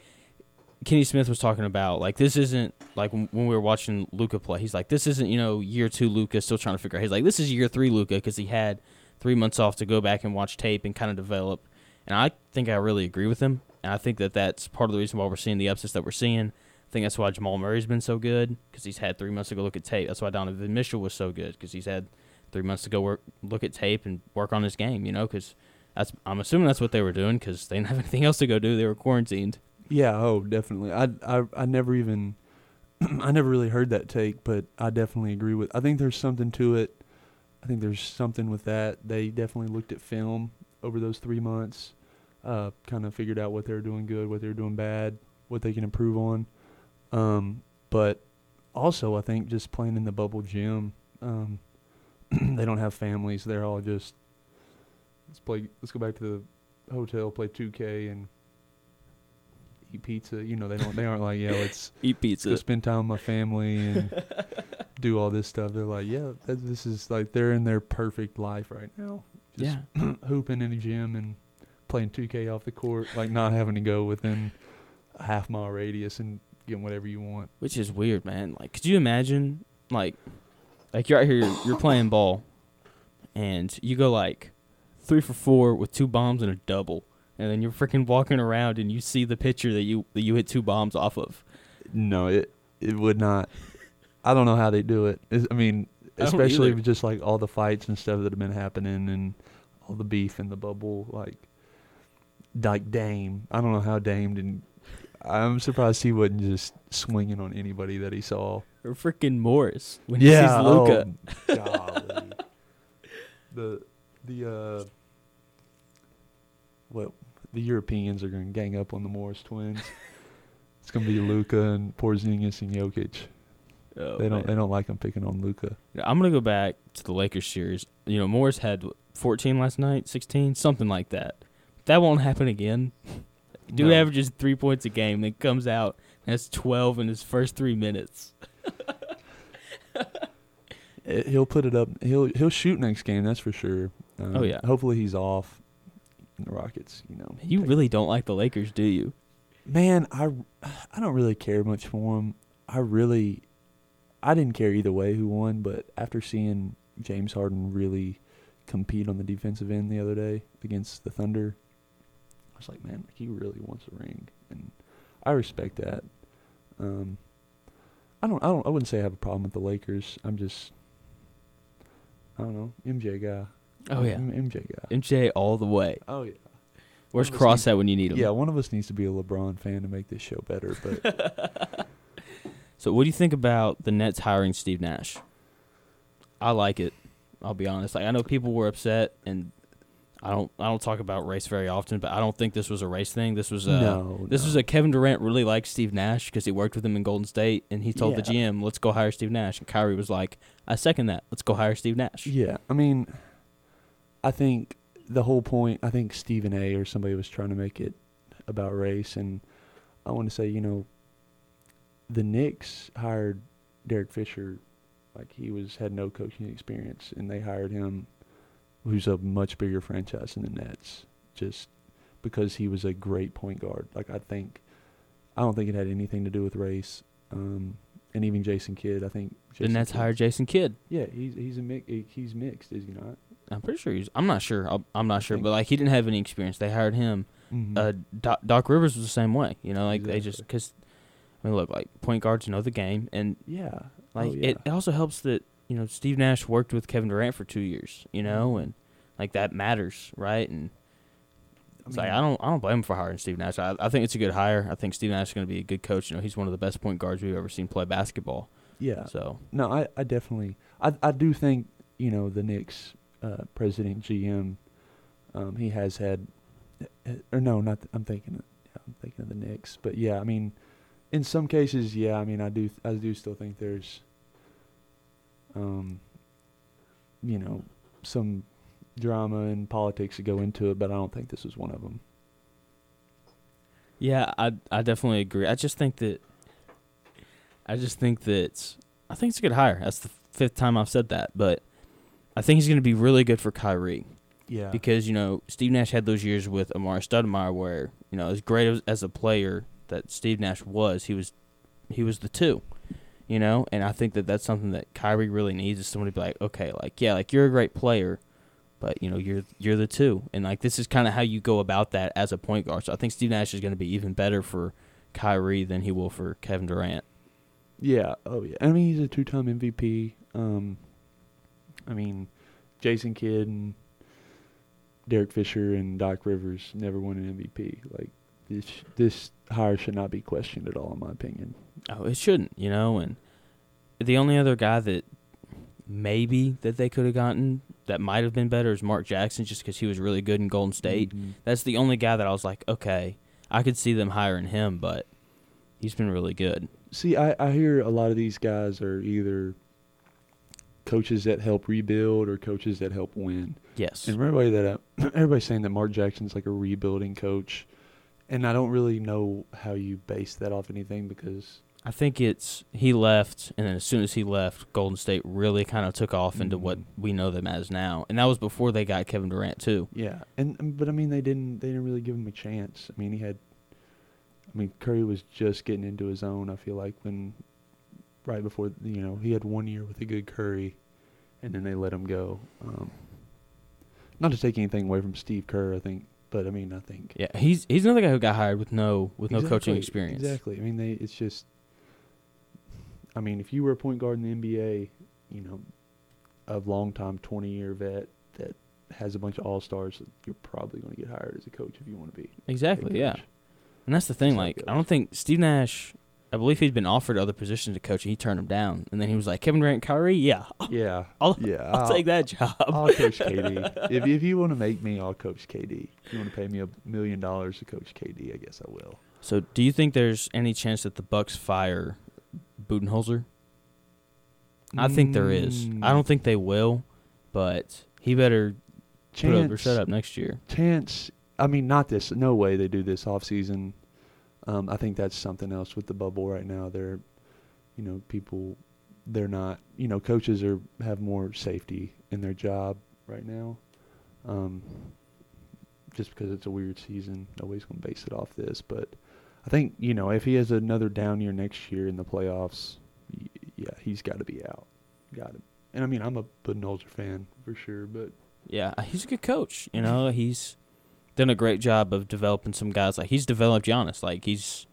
Kenny Smith was talking about, like this isn't like when, we were watching Luka play. He's like, this isn't you know year two Luka still trying to figure out. He's like, this is year three Luka because he had three months off to go back and watch tape and kind of develop. And I think I really agree with him, and I think that that's part of the reason why we're seeing the upsets that we're seeing. I think that's why Jamal Murray's been so good because he's had three months to go look at tape. That's why Donovan Mitchell was so good because he's had three months to go work, look at tape and work on his game. You know, because that's I'm assuming that's what they were doing because they didn't have anything else to go do. They were quarantined. Yeah. Oh, definitely. I I I never even. I never really heard that take, but I definitely agree with. I think there's something to it. I think there's something with that. They definitely looked at film over those three months, uh, kind of figured out what they were doing good, what they were doing bad, what they can improve on. Um, but also, I think just playing in the bubble gym, um, they don't have families. They're all just let's play. Let's go back to the hotel, play 2K, and eat pizza. You know, they don't. They aren't like, yeah, let's Eat go pizza. spend time with my family and do all this stuff. They're like, yeah, that, this is like they're in their perfect life right now. Just Yeah. hooping in the gym and playing 2K off the court, like not having to go within a half mile radius and getting whatever you want. Which is weird, man. Like, could you imagine, like, like you're out here, you're, you're playing ball, and you go like three for four with two bombs and a double, and then you're freaking walking around and you see the picture that you that you hit two bombs off of. No, it it would not. I don't know how they do it. It's- I mean, especially with just like all the fights and stuff that have been happening and all the beef in the bubble, like like Dame. I don't know how Dame didn't. I'm surprised he wasn't just swinging on anybody that he saw. Or freaking Morris when he sees Luka. Oh, golly. the the uh, what the Europeans are going to gang up on the Morris twins. it's going to be Luka and Porzingis and Jokic. Oh, they don't man. they don't like them picking on Luka. I'm gonna go back to the Lakers series. You know, Morris had 14 last night, 16, something like that. That won't happen again. Dude No. averages three points a game, then comes out and has 12 in his first three minutes. He'll put it up. He'll he'll shoot next game. That's for sure. Um, Oh, yeah. Hopefully he's off. The Rockets, you know. You really don't like the Lakers, do you? man, I I don't really care much for them. I really, I didn't care either way who won, but after seeing James Harden really compete on the defensive end the other day against the Thunder, I was like, man, he really wants a ring, and I respect that. Um, I don't, I don't, I wouldn't say I have a problem with the Lakers. I'm just, I don't know, MJ guy. Oh yeah, I'm MJ guy. MJ all the way. Oh yeah. Where's One Cross at when you need him? Yeah, one of us needs to be a LeBron fan to make this show better, but So what do you think about the Nets hiring Steve Nash? I like it. I'll be honest. Like I know people were upset, and I don't. I don't talk about race very often, but I don't think this was a race thing. This was a. no, This no. was a Kevin Durant really liked Steve Nash because he worked with him in Golden State, and he told the GM, "Let's go hire Steve Nash." And Kyrie was like, "I second that. Let's go hire Steve Nash." Yeah, I mean, I think the whole point. I think Stephen A. or somebody was trying to make it about race, and I want to say, you know, the Knicks hired Derek Fisher, like he was had no coaching experience, and they hired him, who's a much bigger franchise than the Nets, just because he was a great point guard. Like I think, I don't think it had anything to do with race. Um, and even Jason Kidd, I think. The Jason Nets Kidd- hired Jason Kidd. yeah, he's he's a mix. He's mixed, is he not? I'm pretty sure he's. I'm not sure. I'll, I'm not sure, but like he didn't have any experience. They hired him. Mm-hmm. Uh, Doc, Doc Rivers was the same way. You know, like they just because. I mean, look, like point guards know the game, and yeah, like oh, yeah. it, it also helps that you know Steve Nash worked with Kevin Durant for two years. You know, and like that matters, right? And it's like I don't I don't blame him for hiring Steve Nash. I, I think it's a good hire. I think Steve Nash is going to be a good coach. You know, he's one of the best point guards we've ever seen play basketball. Yeah, So no, I, I definitely, I, I do think you know the Knicks uh, president GM, um, he has had, uh, or no, not th- I'm thinking, of, yeah, I'm thinking of the Knicks, but yeah, I mean, in some cases, yeah, I mean, I do, I do still think there's, um, you know, some drama and politics that go into it, but I don't think this is one of them. yeah, I I definitely agree. I just think that I just think that I think it's a good hire. That's the fifth time I've said that, but I think he's going to be really good for Kyrie. Yeah, because you know Steve Nash had those years with Amar'e Stoudemire where you know as great as, as a player that Steve Nash was, he was he was the two, you know, and I think that that's something that Kyrie really needs is someone to be like, okay, like yeah, like you're a great player, but you know you're you're the two, and like this is kind of how you go about that as a point guard. So I think Steve Nash is going to be even better for Kyrie than he will for Kevin Durant. Yeah. Oh yeah. I mean, he's a two-time MVP. Um, I mean, Jason Kidd and Derek Fisher and Doc Rivers never won an MVP. Like this, this hire should not be questioned at all, in my opinion. Oh, it shouldn't, you know. And the only other guy that maybe that they could have gotten that might have been better is Mark Jackson, just because he was really good in Golden State. Mhm. That's the only guy that I was like, okay, I could see them hiring him, but he's been really good. See, I, I hear a lot of these guys are either coaches that help rebuild or coaches that help win. Yes. And everybody that uh, everybody's saying that Mark Jackson's like a rebuilding coach, and I don't really know how you base that off anything because I think it's he left, and then as soon as he left, Golden State really kind of took off into what Mhm. we know them as now, and that was before they got Kevin Durant too. yeah, and um, but I mean they didn't they didn't really give him a chance. I mean he had, I mean Curry was just getting into his own. I feel like when, right before you know he had one year with a good Curry, and then they let him go. Um, not to take anything away from Steve Kerr, I think, but I mean I think Yeah, he's he's another guy who got hired with no with no coaching experience. Exactly. I mean, they. It's just. I mean, if you were a point guard in the NBA, you know, a long time, twenty year vet that has a bunch of all stars, you're probably going to get hired as a coach if you want to be. Exactly. Yeah. And that's the thing. That's Like, I don't think Steve Nash. I believe he'd been offered other positions to coach, and he turned them down. And then he was like, Kevin Durant, Kyrie, yeah, Yeah, I'll, yeah. I'll take that job. I'll coach KD. if if you want to make me, I'll coach KD. If you want to pay me a million dollars to coach KD, I guess I will. So, do you think there's any chance that the Bucks fire Budenholzer? I think there is. I don't think they will, but he better put up or shut up next year. Chance. I mean, not this. No way they do this off season. Um, I think that's something else with the bubble right now. They're, you know, people. They're not. You know, coaches are have more safety in their job right now. Um, just because it's a weird season, nobody's gonna base it off this. But I think you know if he has another down year next year in the playoffs, y- yeah, he's got to be out. Got it. And I mean, I'm a Budenholzer fan for sure, but Yeah, he's a good coach. You know, he's done a great job of developing some guys. Like he's developed Giannis. Like he's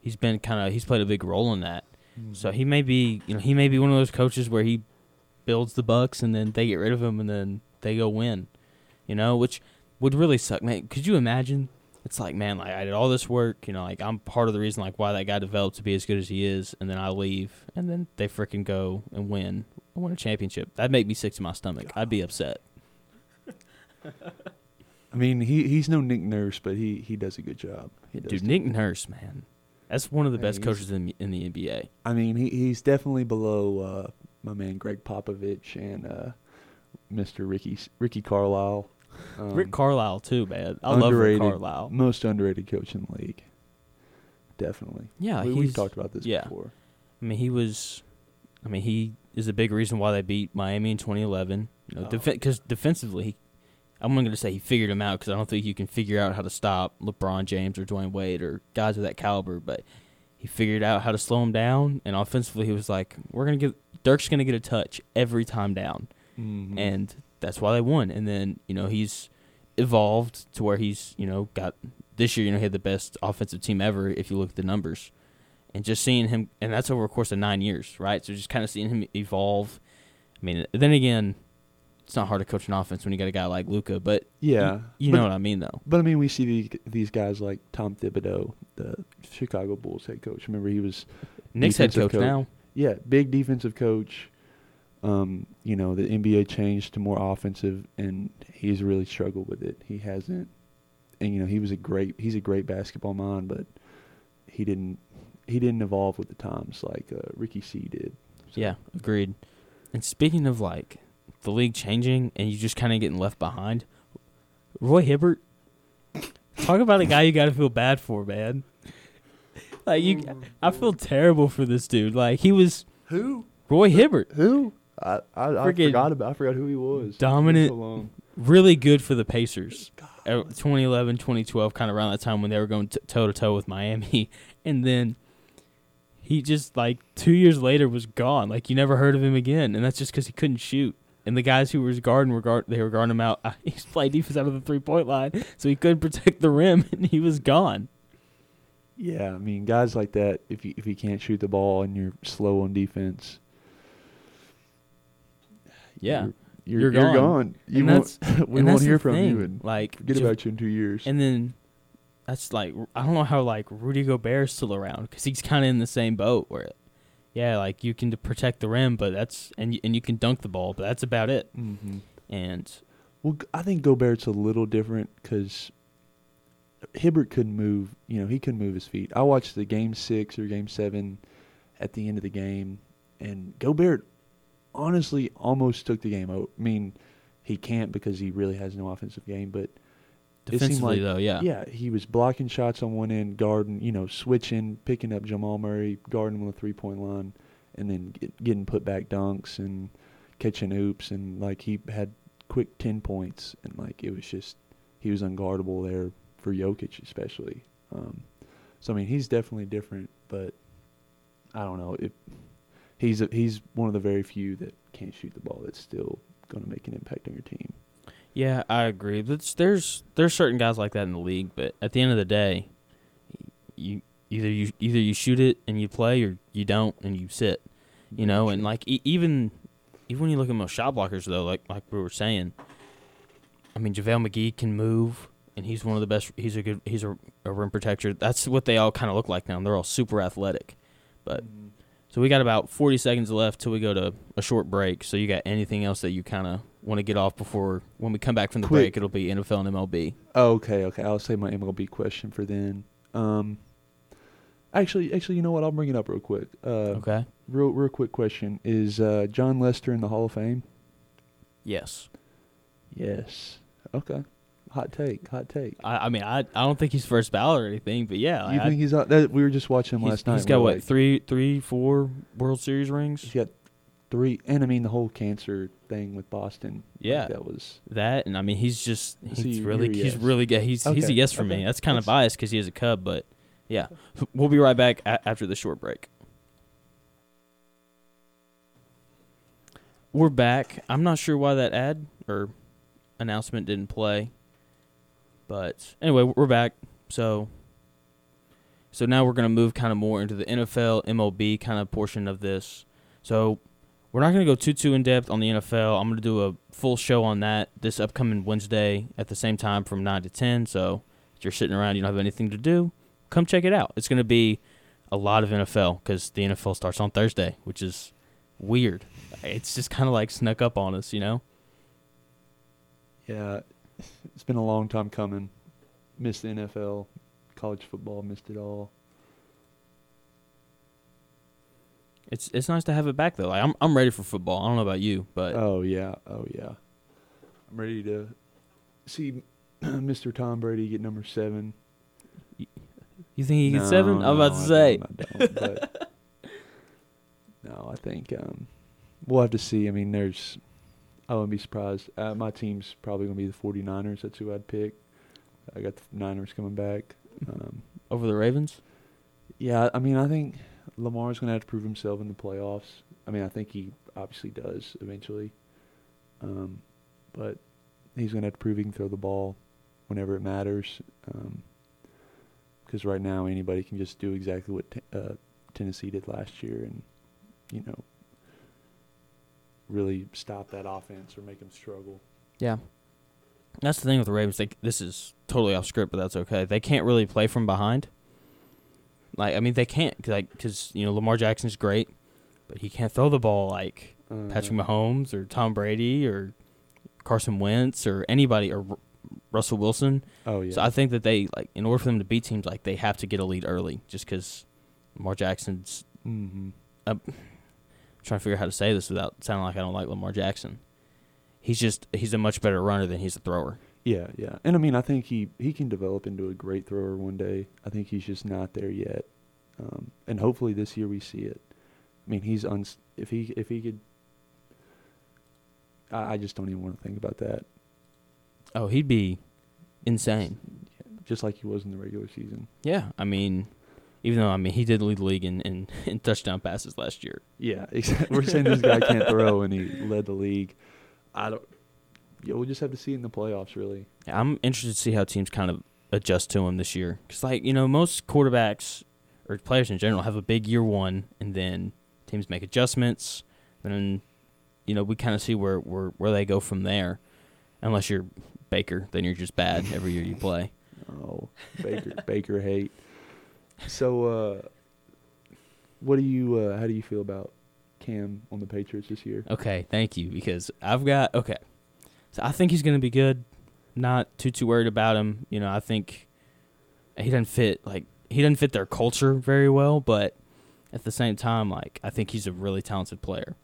he's been kind of he's played a big role in that. So mm-hmm. he may be you know he may be one of those coaches where he builds the Bucks and then they get rid of him and then they go win. You know, which would really suck, man. Could you imagine? It's like, man, like I did all this work, you know, like I'm part of the reason like why that guy developed to be as good as he is, and then I leave, and then they freaking go and win, I win a championship. That'd make me sick to my stomach. I'd be upset. I mean, he he's no Nick Nurse, but he he does a good job. He does Dude, Nick Nurse, man, that's one of the best coaches in in the NBA. I mean, he he's definitely below uh, my man Gregg Popovich and uh, Mr. Ricky Ricky Carlisle. Um, Rick Carlisle too, man. I love Rick Carlisle. most underrated coach in the league. Definitely. Yeah, we, we've talked about this yeah. before. I mean, he was. I mean, he is a big reason why they beat Miami in 2011. You know, Oh. because defensively, he, I'm not going to say he figured him out because I don't think you can figure out how to stop LeBron James or Dwyane Wade or guys of that caliber. But he figured out how to slow him down, and offensively, he was like, "We're gonna get Dirk's gonna get a touch every time down." Mhm. and that's why they won. And then you know he's evolved to where he's you know got this year. You know he had the best offensive team ever if you look at the numbers, and just seeing him, and that's over a course of nine years, right? So just kind of seeing him evolve. I mean, then again, it's not hard to coach an offense when you got a guy like Luka, but yeah, you but, know what I mean though. But I mean, we see these these guys like Tom Thibodeau, the Chicago Bulls head coach. Remember, he was Knicks head coach coach. now. Yeah, big defensive coach. Um, you know, the NBA changed to more offensive, and he's really struggled with it. He hasn't, and you know, he was a great. He's a great basketball mind, but he didn't. He didn't evolve with the times like uh, Ricky C did. So- Yeah, agreed. And speaking of like the league changing and you just kind of getting left behind, Roy Hibbert, talk about a guy you got to feel bad for, man. Like you, I feel terrible for this dude. Like he was Who? Roy Hibbert, Who? I I, I forgot about. I forgot who he was. dominant- So really good for the Pacers. Uh, 2011, 2012, kind of around that time when they were going toe to toe with Miami, and then he just like two years later was gone. Like you never heard of him again, and that's just because he couldn't shoot. And the guys who was guarding were guard, they were guarding him out. He's playing defense out of the three point line, so he couldn't protect the rim, and he was gone. Yeah, I mean, guys like that. If you if you can't shoot the ball and you're slow on defense, Yeah, you're You're you're, gone. gone. You won't. we won't hear from thing. you and like forget ju- about you in two years. And then that's like I don't know how like Rudy Gobert's still around because he's kind of in the same boat where, yeah, like you can protect the rim, but that's and you, and you can dunk the ball, but that's about it. hmm And Well, I think Gobert's a little different because Hibbert couldn't move. You know, he couldn't move his feet. I watched the game six or game seven at the end of the game, and Gobert honestly almost took the game. I mean, he can't because he really has no offensive game, but defensively like- though, yeah, yeah, he was blocking shots on one end, guarding, you know, switching, picking up Jamal Murray, guarding on the three point line, and then get, getting put back dunks and catching oops, and like he had quick ten points, and like it was just he was unguardable there for Jokic especially. Um, so I mean, he's definitely different, but I don't know if he's a, he's one of the very few that can't shoot the ball that's still going to make an impact on your team. Yeah, I agree. But there's there's certain guys like that in the league, but at the end of the day, you either you either you shoot it and you play, or you don't and you sit. You know, and like e- even even when you look at most shot blockers though, like like we were saying, I mean JaVale McGee can move, and he's one of the best. He's a good. He's a, a rim protector. That's what they all kind of look like now. They're all super athletic. But mm-hmm. so we got about 40 seconds left till we go to a short break. So you got anything else that you kind of want to get off before when we come back from the Quick. break? It'll be NFL and MLB. Oh, okay, okay. I'll say my MLB question for then. Um, actually, actually, you know what? I'll bring it up real quick. Uh, Okay. real, real quick question: Is uh, Jon Lester in the Hall of Fame? Yes. Yes. Okay. Hot take. Hot take. I, I mean, I I don't think he's first ballot or anything, but yeah, you I, think he's on? That, we were just watching him last night. He's got were what like, three, three, four World Series rings. He's got three, and I mean the whole cancer thing with Boston. like, Yeah. that was. That and I mean, he's just he's you- really you're he's yes. really good. He's he's a yes for me. That's kind of biased because he is a Cub, but yeah, we'll be right back a- after the short break. We're back. I'm not sure why that ad or announcement didn't play, but anyway, we're back. So, so now we're gonna move kind of more into the NFL, MLB kind of portion of this. So we're not going to go too too in depth on the NFL. I'm going to do a full show on that this upcoming Wednesday at the same time from 9 to 10. So if you're sitting around, you don't have anything to do, come check it out. It's going to be a lot of NFL because the NFL starts on Thursday, which is weird. It's just kind of like snuck up on us, you know? Yeah, it's been a long time coming. Missed the NFL, college football, missed it all. It's it's nice to have it back though. Like I'm I'm ready for football. I don't know about you, but Oh yeah, oh yeah. I'm ready to see Mr. Tom Brady get number seven. you think he gets No, seven? I'm about no, to I say. don't, I don't, but no, I think um, we'll have to see. I mean, there's. I wouldn't be surprised. Uh, my team's probably gonna be the 49ers. That's who I'd pick. I got the Niners coming back. Um, Over the Ravens? yeah, I mean, I think Lamar's gonna have to prove himself in the playoffs. I mean, I think he obviously does eventually. Um, but he's gonna have to prove he can throw the ball whenever it matters. Because right now anybody can just do exactly what t- uh, Tennessee did last year, and you know, really stop that offense or make them struggle. Yeah. That's the thing with the Ravens. They, this is totally off script, but that's okay. They can't really play from behind. Like, I mean, they can't, cause, like, because, you know, Lamar Jackson's great, but he can't throw the ball like Uh, Patrick Mahomes or Tom Brady or Carson Wentz or anybody or R- Russell Wilson. Oh yeah. So I think that they, like, in order for them to beat teams, like, they have to get a lead early just because Lamar Jackson's mm-hmm. I'm trying to figure out how to say this without sounding like I don't like Lamar Jackson. He's just, he's a much better runner than he's a thrower. Yeah, yeah, and I mean, I think he he can develop into a great thrower one day. I think he's just not there yet, um, and hopefully this year we see it. I mean, he's uns if he if he could. I, I just don't even want to think about that. Oh, he'd be insane. Just like he was in the regular season. Yeah, I mean, even though I mean he did lead the league in, in, in touchdown passes last year. Yeah, exactly. We're saying this guy can't throw, and he led the league. I don't. Yeah, we'll just have to see in the playoffs, really. Yeah, I'm interested to see how teams kind of adjust to him this year. Because like you know, most quarterbacks or players in general have a big year one, and then teams make adjustments. And then you know we kind of see where, where where they go from there. Unless you're Baker, then you're just bad every year you play. Oh, Baker Baker hate. So, uh, what do you? Uh, how do you feel about Cam on the Patriots this year? Okay, thank you because I've got okay. So I think he's going to be good. Not too too worried about him. You know, I think he doesn't fit like he doesn't fit their culture very well, but at the same time, like I think he's a really talented player.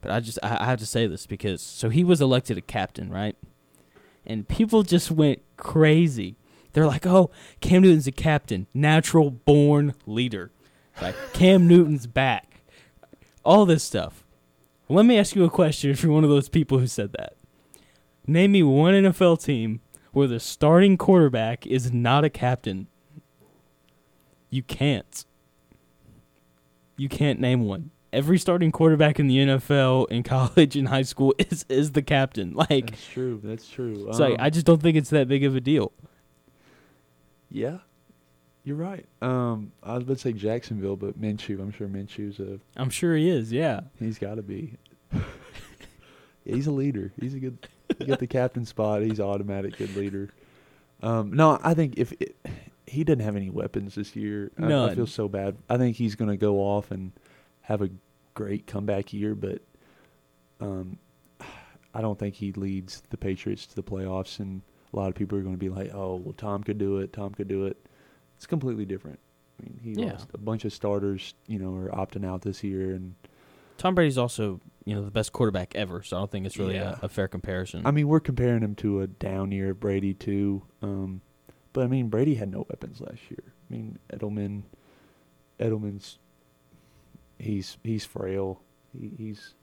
But I just I, I have to say this because so he was elected a captain, right? And people just went crazy. They're like, "Oh, Cam Newton's a captain, natural born leader." Like Cam Newton's back. All this stuff. Let me ask you a question if you're one of those people who said that. Name me one NFL team where the starting quarterback is not a captain. You can't. You can't name one. Every starting quarterback in the NFL, in college, in high school is is the captain. Like, That's true. That's true. it's like Um, I just don't think it's that big of a deal. yeah, you're right. Um, I to say Jacksonville, but Minshew. I'm sure Minshew's a. I'm sure he is. Yeah. He's got to be. he's a leader. He's a good. Get the captain spot. He's automatic good leader. Um, no, I think if it, he doesn't have any weapons this year. I, I feel so bad. I think he's going to go off and have a great comeback year, but um, I don't think he leads the Patriots to the playoffs. And a lot of people are going to be like, "Oh, well, Tom could do it. Tom could do it." It's completely different. I mean, he Yeah. lost a bunch of starters. You know, are opting out this year, and Tom Brady's also you know the best quarterback ever, so I don't think it's really Yeah. a, a fair comparison. I mean, we're comparing him to a down year Brady too. Um, but I mean, Brady had no weapons last year. I mean, Edelman, Edelman's, he's he's frail. He, he's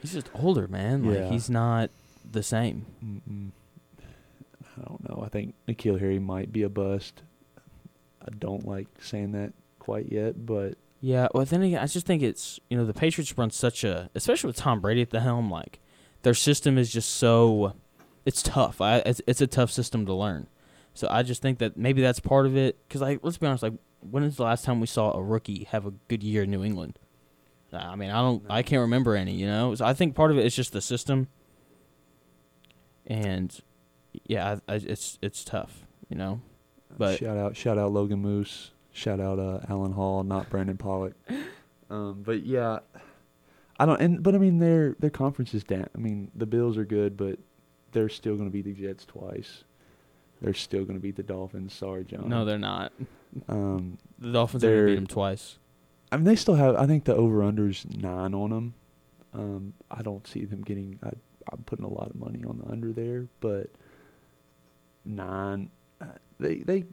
he's just older, man. Like Yeah. he's not the same. mm-mm. I don't know. I think N'Keal Harry might be a bust. I don't like saying that quite yet, but Yeah, well then again, I just think it's you know the Patriots run such a, especially with Tom Brady at the helm, like their system is just so, it's tough. I it's, it's a tough system to learn. So I just think that maybe that's part of it. Because like let's be honest, like when is the last time we saw a rookie have a good year in New England? I mean, I don't, I can't remember any. You know, so I think part of it is just the system. And yeah, I, I, it's it's tough. You know, But- shout out shout out Logan Moose. Shout out uh, Alan Hall, not Brandon Pollock. Um, but yeah, I don't. And but I mean, their their conference is down. I mean, the Bills are good, but they're still going to beat the Jets twice. They're still going to beat the Dolphins. Sorry, John. no, they're not. Um, The Dolphins are gonna beat them twice. I mean, they still have. I think the over under's nine on them. Um, I don't see them getting. I, I'm putting a lot of money on the under there, but nine. Uh, they they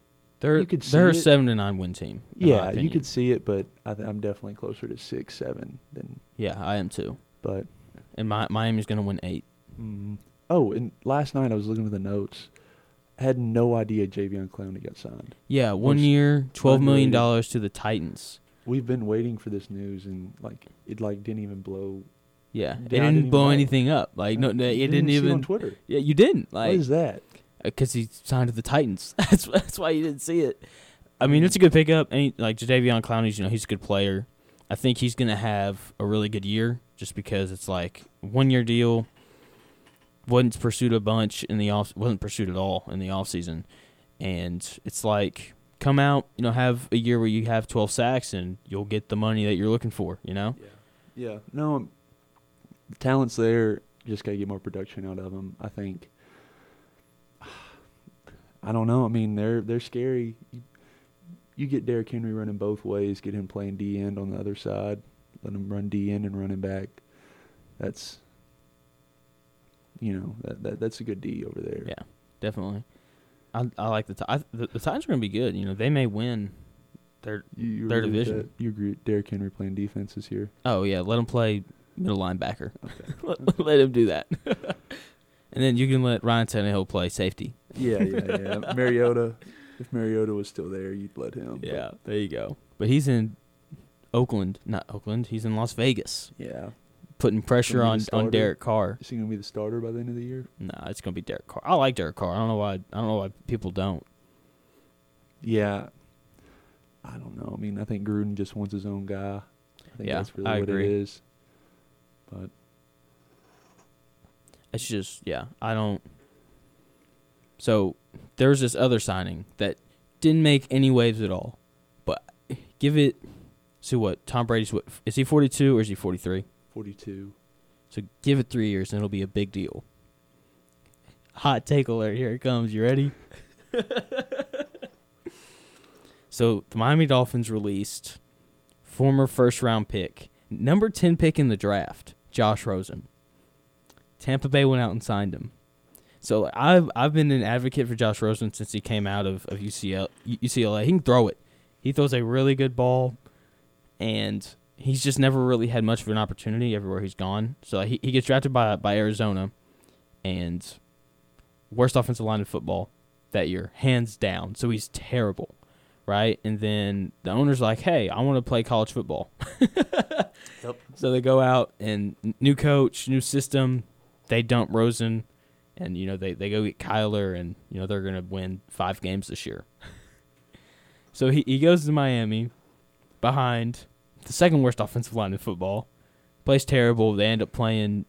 They're You could they're a it. seven to nine win team. yeah, you could see it, but I th- I'm definitely closer to six seven than. Yeah, I am too. But And my, Miami's gonna win eight. mm, oh, and last night I was looking at the notes. I had no idea Jadeveon Clowney got signed. Yeah, one Which- year, twelve million dollars to the Titans. We've been waiting for this news, and like it like didn't even blow. Yeah, it didn't, didn't blow anything up. Like no, no, it didn't see even. on Twitter. yeah, you didn't. what Like is that? Because he signed to the Titans. that's that's why you didn't see it. I mean, it's a good pickup. And he, like Jadeveon Clowney's, you know, he's a good player. I think he's gonna have a really good year just because it's like one year deal. wasn't pursued a bunch in the off wasn't pursued at all in the off season, and it's like come out you know have a year where you have twelve sacks and you'll get the money that you're looking for. You know. Yeah. Yeah. No, the talent's there. Just got to get more production out of them. I think. I don't know. I mean, they're they're scary. You, you get Derrick Henry running both ways. Get him playing D end on the other side. Let him run D end and running back. That's. You know that, that that's a good D over there. Yeah, definitely. I I like the I, the, the Titans are gonna be good. You know they may win. They're You, Their division. You agree? Derrick Henry playing defense this year? oh yeah, let him play middle linebacker. Okay. let, let him do that. and then you can let Ryan Tannehill play safety. yeah, yeah, yeah. Mariota. If Mariota was still there, you'd let him. but- Yeah, there you go. But he's in Oakland, not Oakland. He's in Las Vegas, Yeah. putting pressure on on? Derek Carr. Is he gonna be the starter by the end of the year? Nah, it's gonna be Derek Carr. I like Derek Carr. I don't know why. I don't know why people don't. Yeah. I don't know. I mean, I think Gruden just wants his own guy. I think Yeah, that's really I what agree. it is. But It's just yeah, I don't. So there's this other signing that didn't make any waves at all, but give it. See what? Tom Brady's what? Is he 42 or is he 43? 42. So give it three years and it'll be a big deal. Hot take alert! Here it comes. You ready? so the Miami Dolphins released former first round pick, number 10 pick in the draft, Josh Rosen. Tampa Bay went out and signed him. So I've I've been an advocate for Josh Rosen since he came out of, of UCL, UCLA. He can throw it. He throws a really good ball, and he's just never really had much of an opportunity everywhere he's gone. So he, he gets drafted by by Arizona, and worst offensive line in football that year, hands down. So he's terrible, right? And then the owner's like, "Hey, I want to play college football." Yep. So they go out and new coach, new system. They dump Rosen, and you know they they go get Kyler, and you know they're gonna win five games this year. so he he goes to Miami, behind the second worst offensive line in football. Plays terrible. They end up playing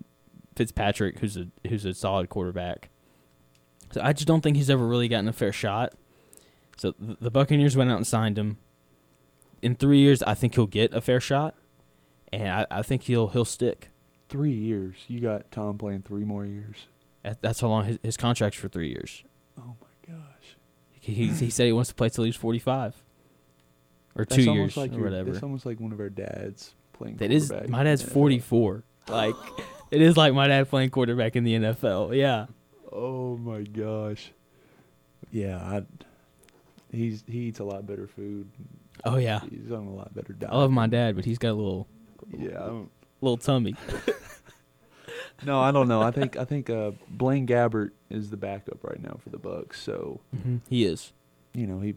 Fitzpatrick, who's a who's a solid quarterback. So I just don't think he's ever really gotten a fair shot. So the Buccaneers went out and signed him. In three years, I think he'll get a fair shot, and I, I think he'll he'll stick. Three years. You got Tom playing three more years. That's how long his, his contract's for three years. Oh my gosh. He, he, said he wants to play till he's forty five, or That's two years like or your, whatever. That's almost like one of our dads playing. That is my dad's forty four. Like it is like my dad playing quarterback in the NFL. Yeah. Oh my gosh. Yeah, I, he's he eats a lot better food. Oh yeah. He's on a lot better diet. I love my dad, but he's got a little Yeah. I don't, little tummy. no, I don't know. I think I think uh, Blaine Gabbert is the backup right now for the Bucks. So hmm He is. you know he. you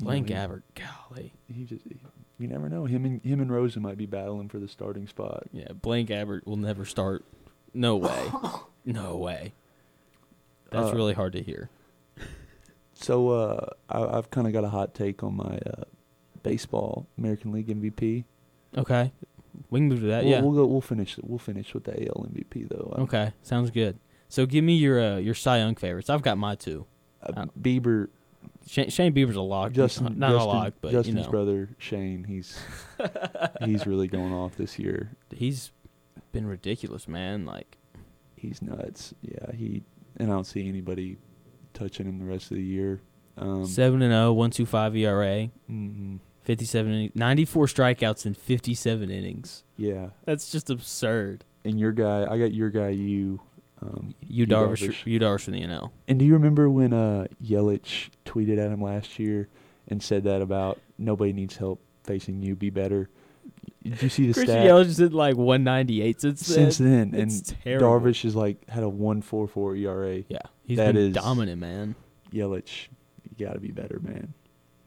Blaine know, he- Gabbert. Golly. He just he, you never know. Him and him and Rosen might be battling for the starting spot. Yeah, Blaine Gabbert will never start. No way. No way. That's Uh, really hard to hear. So uh, I, I've kind of got a hot take on my uh, baseball American League MVP. Okay. We can move to that. we'll, yeah. we'll go. We'll finish. We'll finish with the AL MVP though. Okay. Sounds good. So give me your uh, your Cy Young favorites. I've got my two. Uh, Bieber, Shane, Shane Bieber's a lock. Justin, not Justin, a lock, but Justin's you know, brother Shane. He's he's really going off this year. he's been ridiculous, man. Like He's nuts. Yeah, he and I don't see anybody touching him the rest of the year. Um, seven and 0, 1.25 ERA, mhm. 57, inning- 94 strikeouts in 57 innings. yeah, That's just absurd. and your guy, I got your guy. You. Um, You Darvish, Darvish. you Darvish from the NL. And do you remember when uh, Yelich tweeted at him last year and said that about nobody needs help facing you, be better? Did you see the Christian stat? Yelich is at like 198 since then. Since then, and terrible. Darvish is like had a one four four ERA. Yeah, he's That been is- dominant, man. Yelich, you got to be better, man.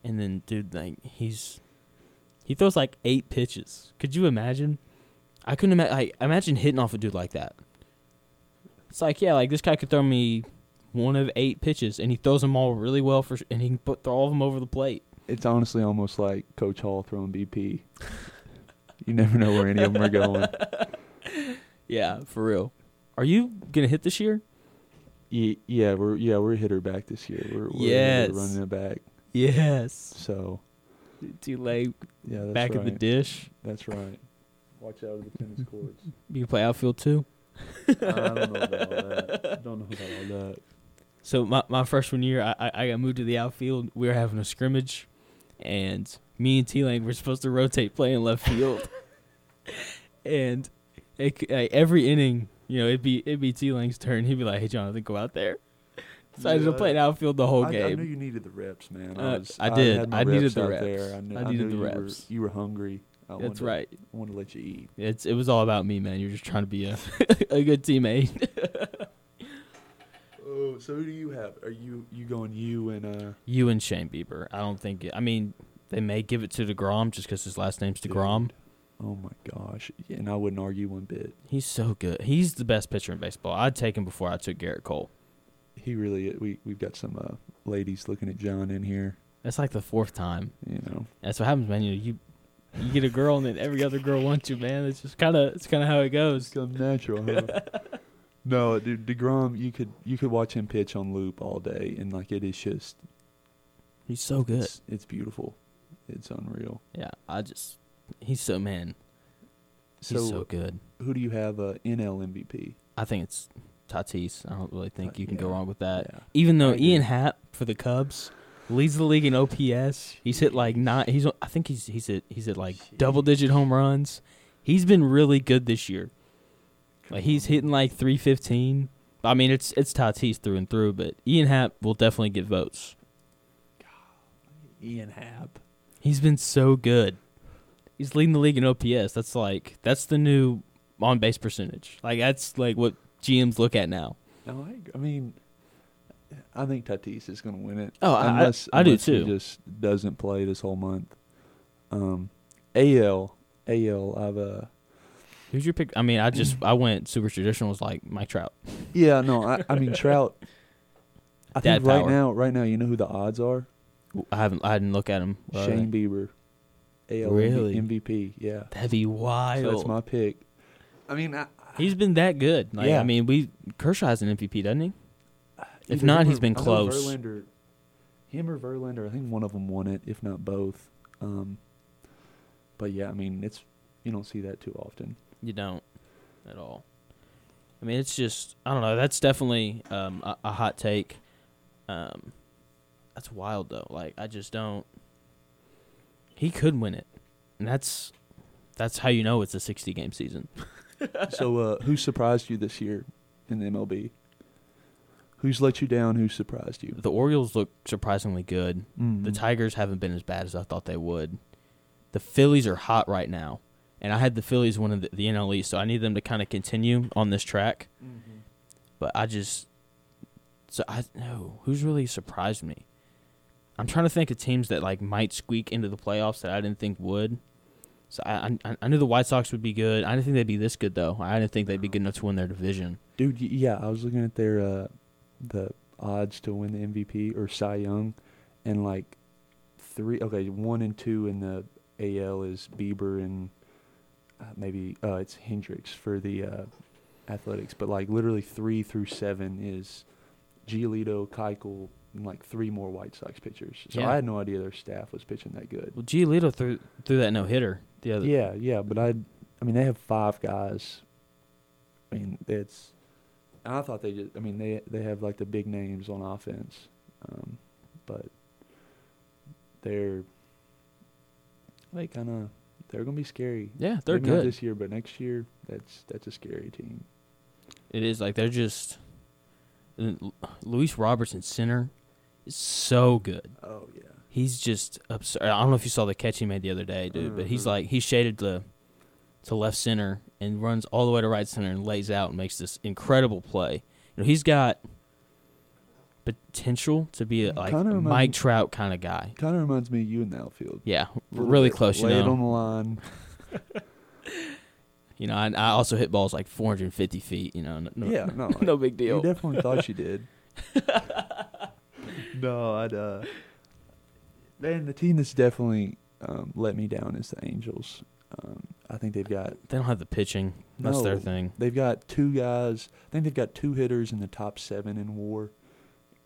And then, dude, like he's he throws like eight pitches. Could you imagine? I couldn't imagine. I imagine hitting off a dude like that. It's like, yeah, like this guy could throw me one of eight pitches, and he throws them all really well for, and he can put throw all of them over the plate. It's honestly almost like Coach Hall throwing BP. you never know where any of them are going. Yeah, for real. Are you gonna hit this year? Yeah, we're yeah we're a hitter back this year. We're, we're Yes. running it back. Yes. So yeah, that's Back right. of the dish. That's right. Watch out of the tennis courts. You can play outfield too. I don't know about all that. Don't know about all that. So my my freshman year, I I I got moved to the outfield. We were having a scrimmage, and me and T Lang were supposed to rotate playing left field. and it, like, every inning, you know, it'd be it'd be T Lang's turn. He'd be like, "Hey, Jonathan, go out there." So I ended up Yeah. playing outfield the whole I, I game. knew you needed the reps, man. Uh, was, I did. my I needed the reps. There. I, knew, I I needed the you reps. Were, you were hungry. I That's wanted to- right. I wanted to let you eat. It's it was all about me, man. You're just trying to be a a good teammate. Oh, so who do you have? Are you you going you and uh? you and Shane Bieber. I don't think. It, I mean, they may give it to Degrom just because his last name's Degrom. Dude. Oh my gosh! Yeah, and I wouldn't argue one bit. He's so good. He's the best pitcher in baseball. I'd take him before I took Gerrit Cole. He really. We we've got some uh, ladies looking at John in here. That's like the fourth time. You know. That's what happens, man. You you, you get a girl and then every other girl wants you, man. It's just kind of it's kind of how it goes. Come natural, huh? no, dude, Degrom. You could you could watch him pitch on loop all day, and like it is just He's so good. it's, it's beautiful. It's unreal. Yeah, I just he's so man. He's So, so good. who do you have uh, NL MVP? I think it's Tatis. I don't really think you can go wrong with that. Yeah. Even though Ian Happ for the Cubs leads the league in OPS, he's hit like nine. He's I think he's he's at he's at like double digit home runs. He's been really good this year. Like he's hitting like three fifteen. I mean, it's it's Tatis through and through, but Ian Happ will definitely get votes. Ian Happ. He's been so good. He's leading the league in OPS. That's like that's the new on base percentage. Like that's like what GMs look at now. No, I, I mean, I think Tatis is going to win it. Oh, I- I- unless, I do unless he too. just doesn't play this whole month. Um, AL, AL, I've uh, Who's your pick? I mean, I just I went super traditional. Was like Mike Trout. yeah, no, I, I mean Trout. I Dad think right power. now, right now, you know who the odds are? I haven't. I didn't look at him. Shane they? Bieber, AL Really? MVP. Yeah, That'd be wild. so that's my pick. I mean, I, He's been that good. Like, Yeah. I mean, we Kershaw has an MVP, doesn't he? If either not, he's or- been close. Verlander, him or Verlander. I think one of them won it, if not both. Um, but yeah, I mean, it's you don't see that too often. You don't at all. I mean, it's just I don't know. That's definitely um, a, a hot take. Um, that's wild though. Like I just don't. He could win it, and that's that's how you know it's a sixty game season. so, uh, who surprised you this year in the MLB? Who's let you down? Who surprised you? The Orioles look surprisingly good. Mm-hmm. The Tigers haven't been as bad as I thought they would. The Phillies are hot right now, and I had the Phillies winning the, the NL East, so I need them to kind of continue on this track. Mm-hmm. But I just, so I know who's really surprised me. I'm trying to think of teams that like might squeak into the playoffs that I didn't think would. So I, I I knew the White Sox would be good. I didn't think they'd be this good though. I didn't think they'd be good enough to win their division. Dude, yeah, I was looking at their uh, the odds to win the MVP or Cy Young, and like three, okay, one and two in the AL is Bieber and uh, maybe uh, it's Hendriks for the uh, Athletics, but like literally three through seven is Giolito, Keuchel, and like three more White Sox pitchers. So Yeah. I had no idea their staff was pitching that good. Well, Giolito threw threw that no hitter the other. Yeah, yeah, but I, I mean, they have five guys. I mean, it's. and I thought they just. I mean, they they have like the big names on offense, um, but they're. They kind of. They're gonna be scary. yeah, they're Maybe not good. this year, but next year, that's that's a scary team. It is like they're just. And Luis Robert in center is so good. Oh yeah. He's just absurd. I don't know if you saw the catch he made the other day, dude, but he's Mhm. like he shaded the to left center and runs all the way to right center and lays out and makes this incredible play. You know, he's got potential to be a, like Kinda a Mike Trout kind of guy. Kind of reminds me of you in the outfield. Yeah, really bit. close. You Lay it on the line. you know. I, I also hit balls like 450 feet. You know, no, no, yeah, no, no big deal. You definitely thought you did. no, I'd. uh Man, the team that's definitely um, let me down is the Angels. Um, I think they've got They don't have the pitching. That's their thing. they've got two guys. I think they've got two hitters in the top seven in WAR.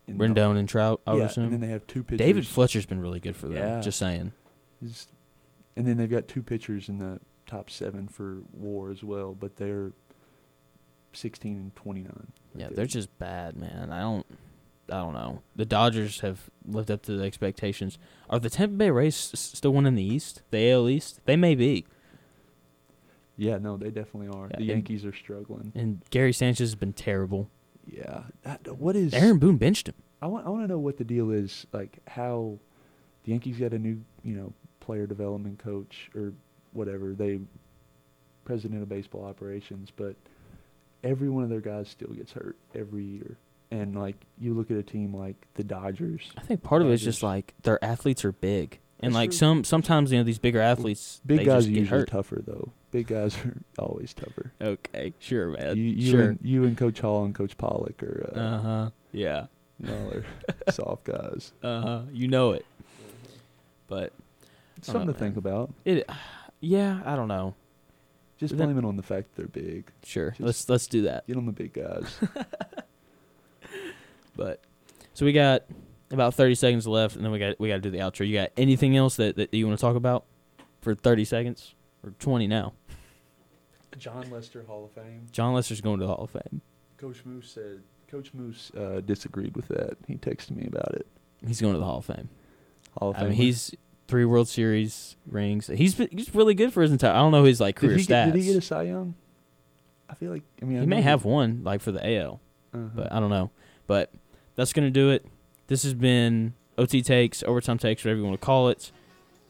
In the- Rendon and Trout, I would yeah, assume. and then they have two pitchers. David Fletcher's been really good for them. Yeah. Just saying. and then they've got two pitchers in the top seven for WAR as well, but they're sixteen and twenty nine. Yeah, they're just bad, man. I don't, I don't know. The Dodgers have lived up to the expectations. Are the Tampa Bay Rays still winning the East, the AL East? They may be. Yeah, no, they definitely are. Yeah, the and- Yankees are struggling. And Gary Sanchez has been terrible. Yeah, that, what is Aaron Boone benched him. I want I want to know what the deal is, like how the Yankees got a new, you know, player development coach or whatever. They president of baseball operations, but every one of their guys still gets hurt every year. And like you look at a team like the Dodgers, I think part of it is just like their athletes are big, and That's like true. some sometimes you know these bigger athletes big they guys just are get usually hurt. tougher though. Big guys are always tougher. Okay, sure, man. you you sure. and you and Coach Hall and Coach Pollock are uh, Uh huh. Yeah. are soft guys. Uh huh. You know it. But something know, to think about. it, yeah, I don't know. Just But then- blame it on the fact that they're big. Sure, Just- let's let's do that. Get on the big guys. But so we got about thirty seconds left, and then we got we got to do the outro. You got anything else that, that you want to talk about for thirty seconds or twenty now? Jon Lester Hall of Fame. Jon Lester's going to the Hall of Fame. Coach Moose said. Coach Moose uh, disagreed with that. He texted me about it. He's going to the Hall of Fame. Hall of I mean, Fame. he's three World Series rings. He's been, he's really good for his entire. I don't know his like career did he, get, stats. did he get a Cy Young? I feel like. I mean, I he may have one like for the AL, uh-huh. but I don't know. But that's gonna do it. This has been OT takes, overtime takes, whatever you want to call it.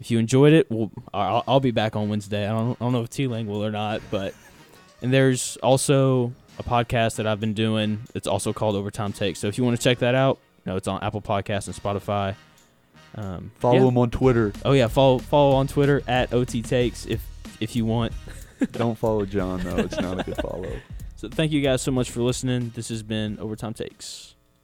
If you enjoyed it, we'll, I'll, I'll be back on Wednesday. I don't, I don't know if T Lang will or not, but and there's also a podcast that I've been doing. It's also called Overtime Takes. So if you want to check that out, you know, it's on Apple Podcasts and Spotify. Um, Follow yeah. him on Twitter. Oh yeah, follow follow on Twitter at OT Takes if if you want. Don't follow John though. It's not a good follow. So thank you guys so much for listening. This has been Overtime Takes.